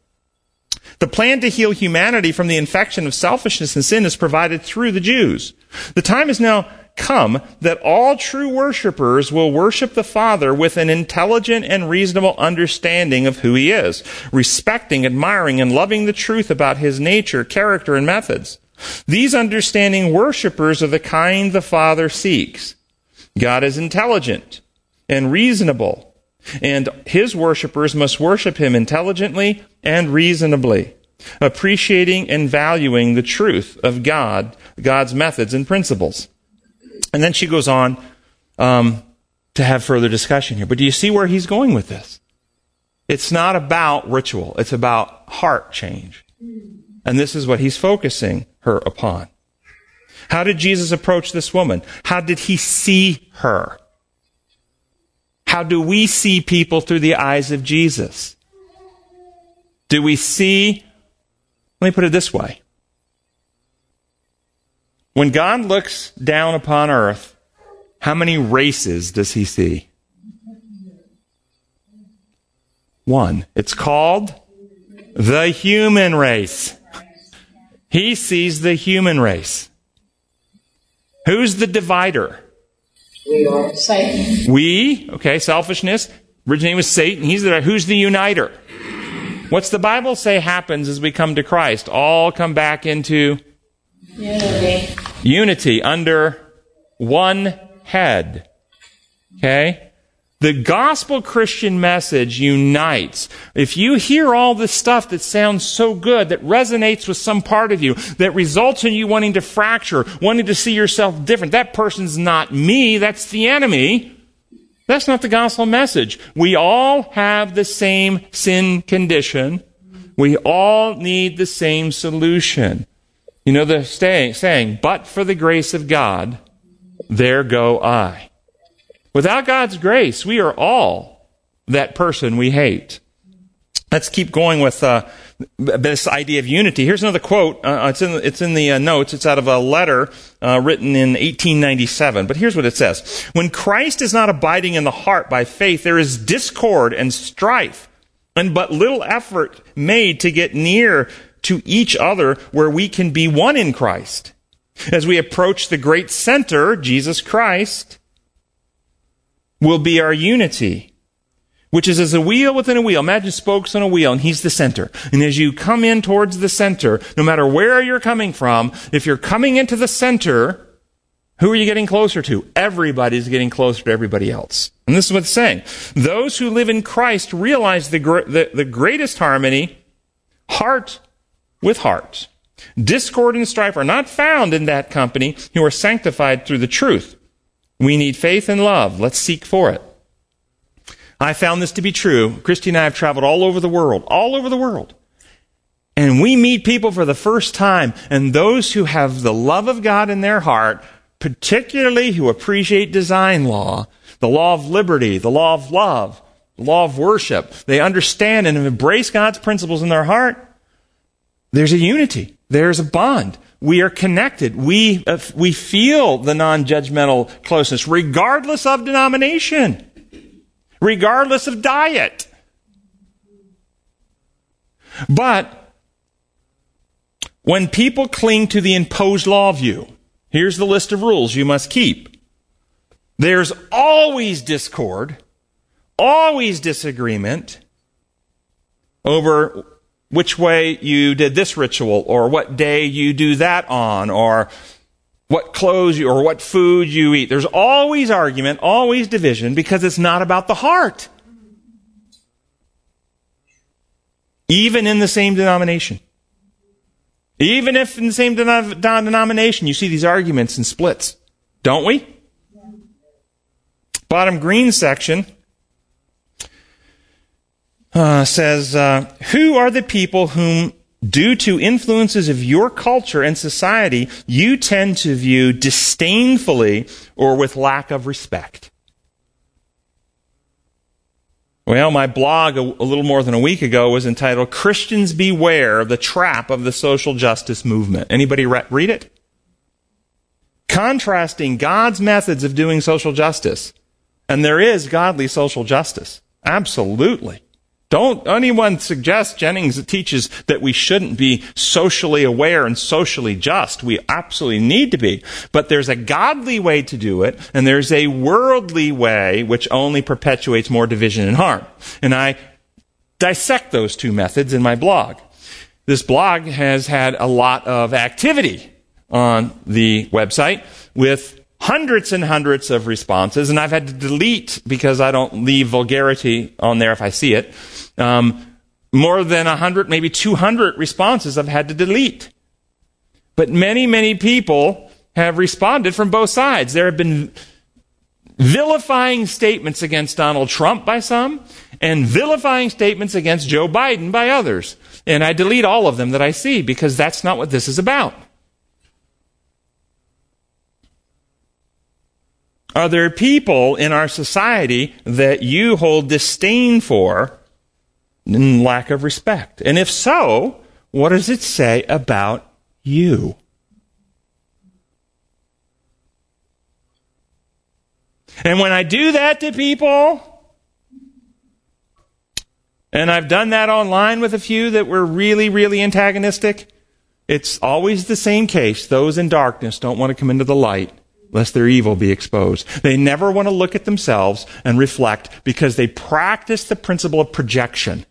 The plan to heal humanity from the infection of selfishness and sin is provided through the Jews. The time is now come that all true worshippers will worship the Father with an intelligent and reasonable understanding of who He is, respecting, admiring, and loving the truth about His nature, character, and methods. These understanding worshippers are the kind the Father seeks. God is intelligent and reasonable, and his worshippers must worship him intelligently and reasonably, appreciating and valuing the truth of God, God's methods and principles. And then she goes on um, to have further discussion here. But do you see where he's going with this? It's not about ritual, it's about heart change. And this is what he's focusing her upon. How did Jesus approach this woman? How did he see her? How do we see people through the eyes of Jesus? Do we see, let me put it this way. When God looks down upon earth, how many races does he see? One. It's called the human race. He sees the human race. Who's the divider? We are Satan. We, okay, selfishness. Originating with Satan. He's the who's the uniter? What's the Bible say happens as we come to Christ? All come back into unity. Unity under one head. Okay? The gospel Christian message unites. If you hear all this stuff that sounds so good, that resonates with some part of you, that results in you wanting to fracture, wanting to see yourself different, that person's not me, that's the enemy. That's not the gospel message. We all have the same sin condition. We all need the same solution. You know the saying, but for the grace of God, there go I. Without God's grace, we are all that person we hate. Let's keep going with uh, this idea of unity. Here's another quote. Uh, it's in the, it's in the uh, notes. It's out of a letter uh, written in 1897. But here's what it says: When Christ is not abiding in the heart by faith, there is discord and strife, and but little effort made to get near to each other, where we can be one in Christ. As we approach the great center, Jesus Christ, will be our unity, which is as a wheel within a wheel. Imagine spokes on a wheel, and he's the center. And as you come in towards the center, no matter where you're coming from, if you're coming into the center, who are you getting closer to? Everybody's getting closer to everybody else. And this is what it's saying. Those who live in Christ realize the, the, the greatest harmony, heart with heart. Discord and strife are not found in that company who are sanctified through the truth. We need faith and love. Let's seek for it. I found this to be true. Christy and I have traveled all over the world, all over the world. And we meet people for the first time, and those who have the love of God in their heart, particularly who appreciate design law, the law of liberty, the law of love, the law of worship, they understand and embrace God's principles in their heart. There's a unity. There's a bond. We are connected. We, uh, we feel the non-judgmental closeness, regardless of denomination, regardless of diet. But when people cling to the imposed law view, here's the list of rules you must keep. There's always discord, always disagreement over which way you did this ritual or what day you do that on or what clothes you or what food you eat. There's always argument, always division because it's not about the heart. Even in the same denomination. Even if in the same denomination you see these arguments and splits. Don't we? Bottom green section uh, says, uh, Who are the people whom, due to influences of your culture and society, you tend to view disdainfully or with lack of respect? Well, my blog a, little more than a week ago was entitled Christians Beware of the Trap of the Social Justice Movement. Anybody re- read it? Contrasting God's methods of doing social justice. And there is godly social justice. Absolutely. Don't anyone suggest Jennings teaches that we shouldn't be socially aware and socially just. We absolutely need to be. But there's a godly way to do it, and there's a worldly way which only perpetuates more division and harm. And I dissect those two methods in my blog. This blog has had a lot of activity on the website with hundreds and hundreds of responses, and I've had to delete because I don't leave vulgarity on there if I see it. Um, more than 100, maybe 200 responses I've had to delete. But many, many people have responded from both sides. There have been vilifying statements against Donald Trump by some, and vilifying statements against Joe Biden by others. And I delete all of them that I see because that's not what this is about. Are there people in our society that you hold disdain for and lack of respect? And if so, what does it say about you? And when I do that to people, and I've done that online with a few that were really, really antagonistic, it's always the same case. Those in darkness don't want to come into the light lest their evil be exposed. They never want to look at themselves and reflect because they practice the principle of projection.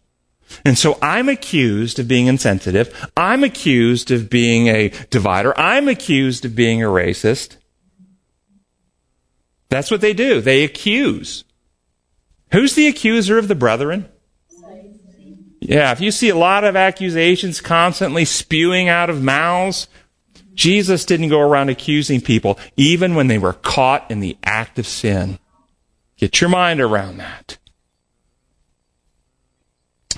And so I'm accused of being insensitive. I'm accused of being a divider. I'm accused of being a racist. That's what they do. They accuse. Who's the accuser of the brethren? Yeah, if you see a lot of accusations constantly spewing out of mouths, Jesus didn't go around accusing people even when they were caught in the act of sin. Get your mind around that.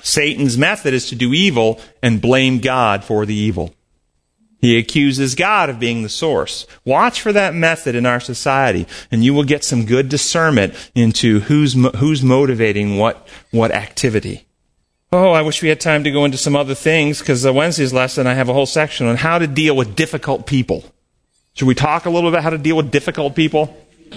Satan's method is to do evil and blame God for the evil. He accuses God of being the source. Watch for that method in our society, and you will get some good discernment into who's, who's motivating what, what activity. Oh, I wish we had time to go into some other things, because the uh, Wednesday's lesson, I have a whole section on how to deal with difficult people. Should we talk a little bit about how to deal with difficult people?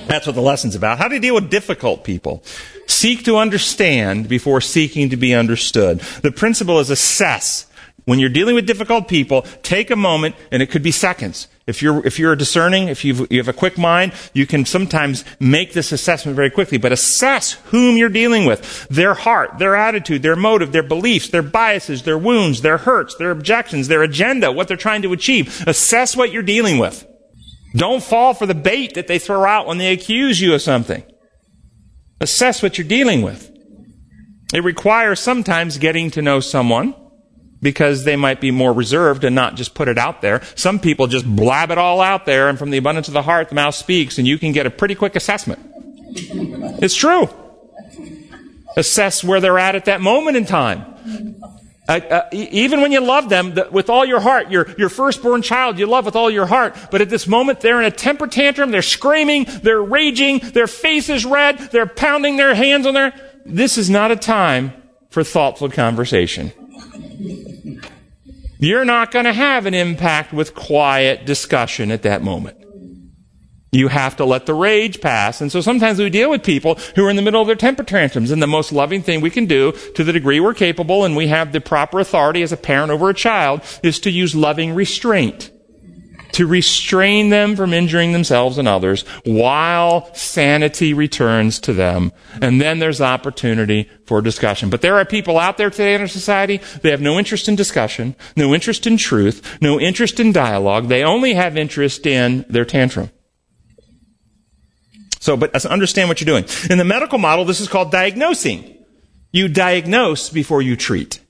That's what the lesson's about. How to deal with difficult people. Seek to understand before seeking to be understood. The principle is assess when you're dealing with difficult people, take a moment, and it could be seconds. If you're, if you're discerning, if you've, you have a quick mind, you can sometimes make this assessment very quickly, but assess whom you're dealing with. Their heart, their attitude, their motive, their beliefs, their biases, their wounds, their hurts, their objections, their agenda, what they're trying to achieve. Assess what you're dealing with. Don't fall for the bait that they throw out when they accuse you of something. Assess what you're dealing with. It requires sometimes getting to know someone because they might be more reserved and not just put it out there. Some people just blab it all out there, and from the abundance of the heart, the mouth speaks, and you can get a pretty quick assessment. It's true. Assess where they're at at that moment in time. Uh, uh, even when you love them the, with all your heart, your, your firstborn child you love with all your heart, but at this moment they're in a temper tantrum, they're screaming, they're raging, their face is red, they're pounding their hands on their. This is not a time for thoughtful conversation. You're not going to have an impact with quiet discussion at that moment. You have to let the rage pass. And so sometimes we deal with people who are in the middle of their temper tantrums. And the most loving thing we can do to the degree we're capable and we have the proper authority as a parent over a child is to use loving restraint to restrain them from injuring themselves and others while sanity returns to them. And then there's opportunity for discussion. But there are people out there today in our society, they have no interest in discussion, no interest in truth, no interest in dialogue. They only have interest in their tantrum. So, but understand what you're doing. In the medical model, this is called diagnosing. You diagnose before you treat.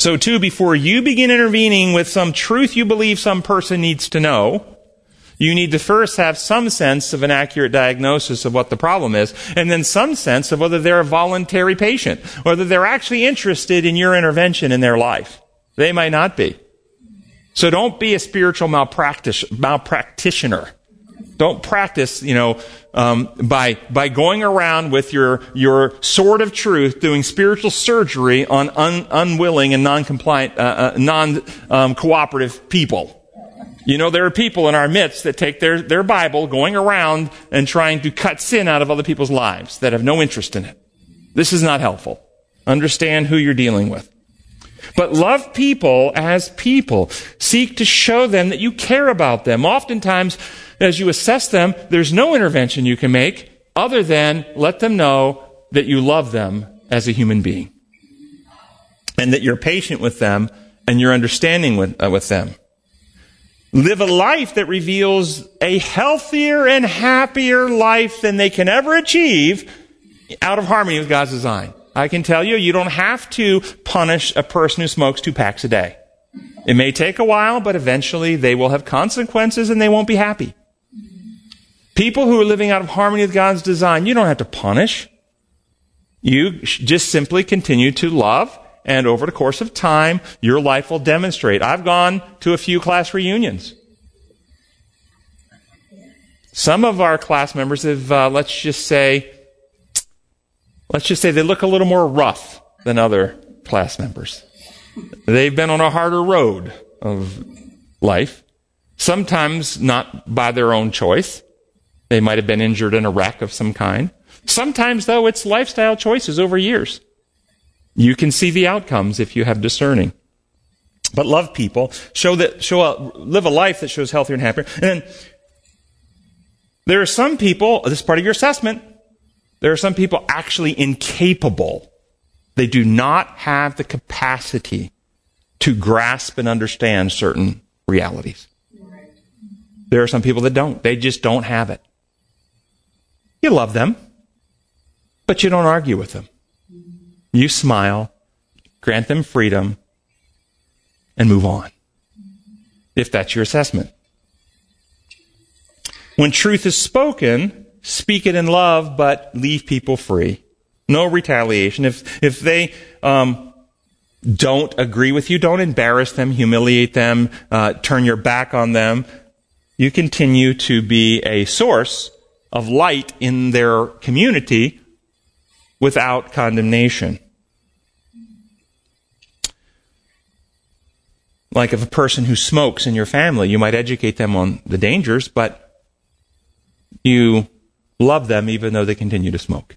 So too, before you begin intervening with some truth you believe some person needs to know, you need to first have some sense of an accurate diagnosis of what the problem is, and then some sense of whether they're a voluntary patient, whether they're actually interested in your intervention in their life. They might not be. So don't be a spiritual malpractice, malpractitioner. Don't practice, you know, um, by by going around with your your sword of truth, doing spiritual surgery on un, unwilling and non-compliant, uh, uh, non-cooperative um, people. You know, there are people in our midst that take their, their Bible, going around and trying to cut sin out of other people's lives that have no interest in it. This is not helpful. Understand who you're dealing with. But love people as people. Seek to show them that you care about them. Oftentimes, as you assess them, there's no intervention you can make other than let them know that you love them as a human being. And that you're patient with them and you're understanding with, uh, with them. live a life that reveals a healthier and happier life than they can ever achieve out of harmony with God's design. I can tell you, you don't have to punish a person who smokes two packs a day. It may take a while, but eventually they will have consequences and they won't be happy. People who are living out of harmony with God's design, you don't have to punish. You just simply continue to love, and over the course of time, your life will demonstrate. I've gone to a few class reunions. Some of our class members have, uh, let's just say, let's just say they look a little more rough than other class members. They've been on a harder road of life, sometimes not by their own choice. They might have been injured in a wreck of some kind. Sometimes, though, it's lifestyle choices over years. You can see the outcomes if you have discerning. But love people, show that, show a, live a life that shows healthier and happier. And then there are some people, this is part of your assessment, there are some people actually incapable. They do not have the capacity to grasp and understand certain realities. There are some people that don't. They just don't have it. You love them, but you don't argue with them. You smile, grant them freedom, and move on. If that's your assessment. When truth is spoken, speak it in love, but leave people free. No retaliation. If, if they, um, don't agree with you, don't embarrass them, humiliate them, uh, turn your back on them. You continue to be a source of light in their community without condemnation. Like if a person who smokes in your family, you might educate them on the dangers, but you love them even though they continue to smoke.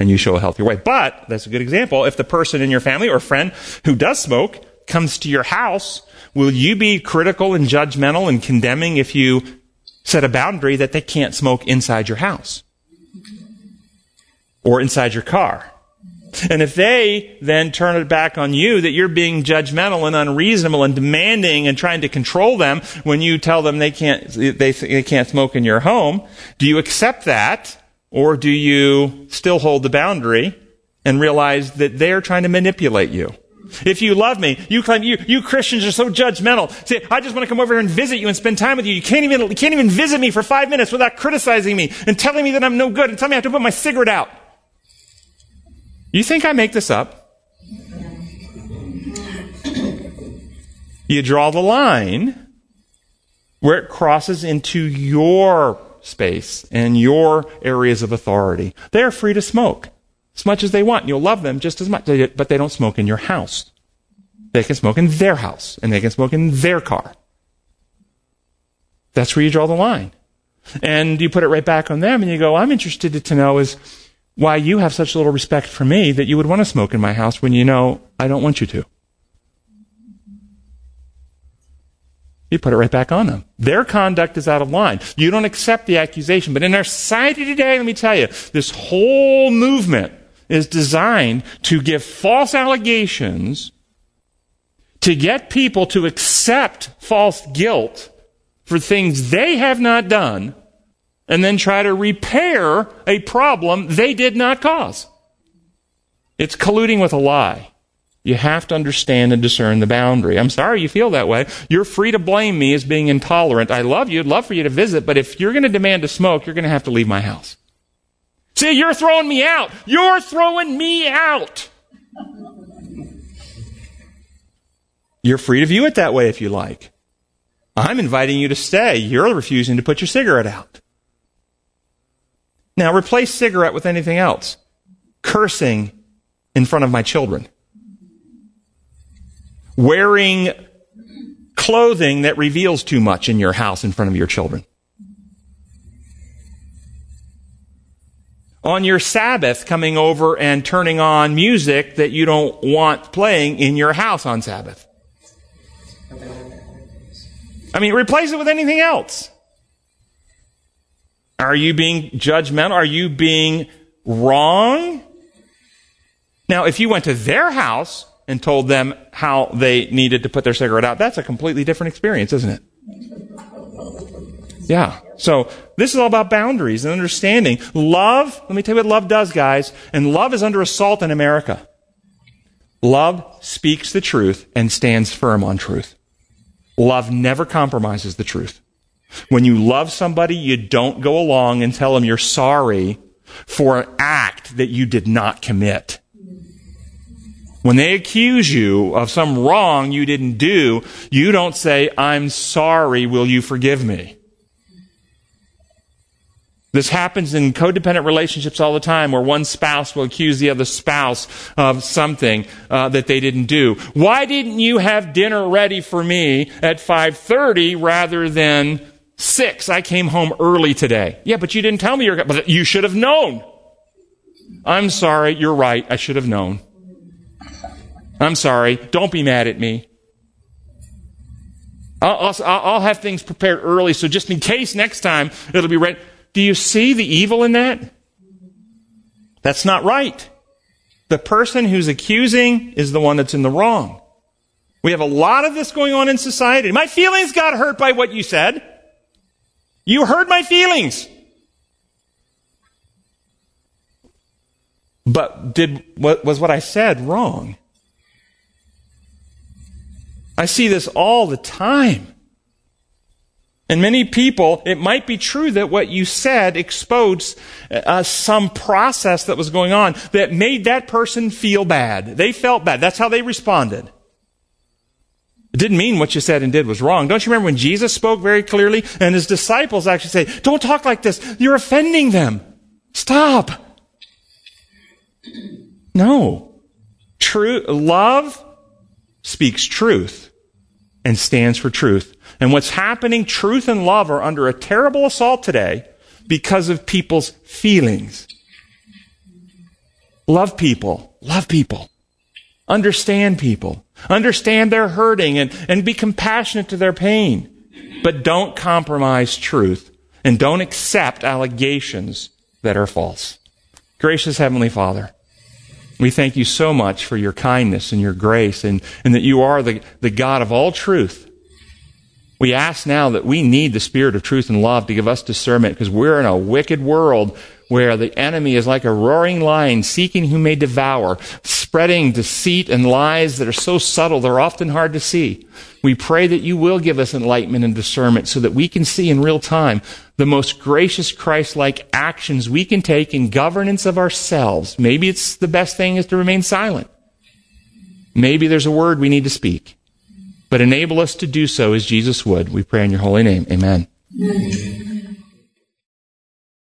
And you show a healthier way. But, that's a good example, if the person in your family or friend who does smoke comes to your house, will you be critical and judgmental and condemning if you set a boundary that they can't smoke inside your house? Or inside your car? And if they then turn it back on you that you're being judgmental and unreasonable and demanding and trying to control them when you tell them they can't, they, they can't smoke in your home, do you accept that or do you still hold the boundary and realize that they're trying to manipulate you? If you love me, you claim you, you Christians are so judgmental. Say, I just want to come over here and visit you and spend time with you. You can't even, you can't even visit me for five minutes without criticizing me and telling me that I'm no good and telling me I have to put my cigarette out. You think I make this up? You draw the line where it crosses into your space and your areas of authority. They're free to smoke as much as they want. You'll love them just as much, but they don't smoke in your house. They can smoke in their house and they can smoke in their car. That's where you draw the line. And you put it right back on them and you go, I'm interested to know is, why you have such little respect for me that you would want to smoke in my house when you know I don't want you to. You put it right back on them. Their conduct is out of line. You don't accept the accusation. But in our society today, let me tell you, this whole movement is designed to give false allegations to get people to accept false guilt for things they have not done and then try to repair a problem they did not cause. It's colluding with a lie. You have to understand and discern the boundary. I'm sorry you feel that way. You're free to blame me as being intolerant. I love you. I'd love for you to visit, but if you're going to demand to smoke, you're going to have to leave my house. See, you're throwing me out. You're throwing me out. You're free to view it that way if you like. I'm inviting you to stay. You're refusing to put your cigarette out. Now replace cigarette with anything else. Cursing in front of my children. Wearing clothing that reveals too much in your house in front of your children. On your Sabbath, coming over and turning on music that you don't want playing in your house on Sabbath. I mean, replace it with anything else. Are you being judgmental? Are you being wrong? Now, if you went to their house and told them how they needed to put their cigarette out, that's a completely different experience, isn't it? Yeah. So this is all about boundaries and understanding. Love, let me tell you what love does, guys. And love is under assault in America. Love speaks the truth and stands firm on truth. Love never compromises the truth. When you love somebody, you don't go along and tell them you're sorry for an act that you did not commit. When they accuse you of some wrong you didn't do, you don't say, I'm sorry, will you forgive me? This happens in codependent relationships all the time where one spouse will accuse the other spouse of something uh, that they didn't do. Why didn't you have dinner ready for me at 5:30 rather than 6? I came home early today. Yeah, but you didn't tell me you're but you should have known. I'm sorry, you're right. I should have known. I'm sorry. Don't be mad at me. I'll, I'll, I'll have things prepared early so just in case next time it'll be ready. Do you see the evil in that? That's not right. The person who's accusing is the one that's in the wrong. We have a lot of this going on in society. My feelings got hurt by what you said. You hurt my feelings. But did what was what I said wrong? I see this all the time. And many people, it might be true that what you said exposed uh, some process that was going on that made that person feel bad. They felt bad. That's how they responded. It didn't mean what you said and did was wrong. Don't you remember when Jesus spoke very clearly and his disciples actually say, don't talk like this. You're offending them. Stop. No. True, love speaks truth and stands for truth. And what's happening, truth and love are under a terrible assault today because of people's feelings. Love people. Love people. Understand people. Understand their hurting and, and be compassionate to their pain. But don't compromise truth and don't accept allegations that are false. Gracious Heavenly Father, we thank you so much for your kindness and your grace and, and that you are the, the God of all truth we ask now that we need the Spirit of truth and love to give us discernment because we're in a wicked world where the enemy is like a roaring lion seeking who may devour, spreading deceit and lies that are so subtle they're often hard to see. We pray that you will give us enlightenment and discernment so that we can see in real time the most gracious Christ-like actions we can take in governance of ourselves. Maybe it's the best thing is to remain silent. Maybe there's a word we need to speak but enable us to do so as Jesus would. We pray in your holy name. Amen. Amen.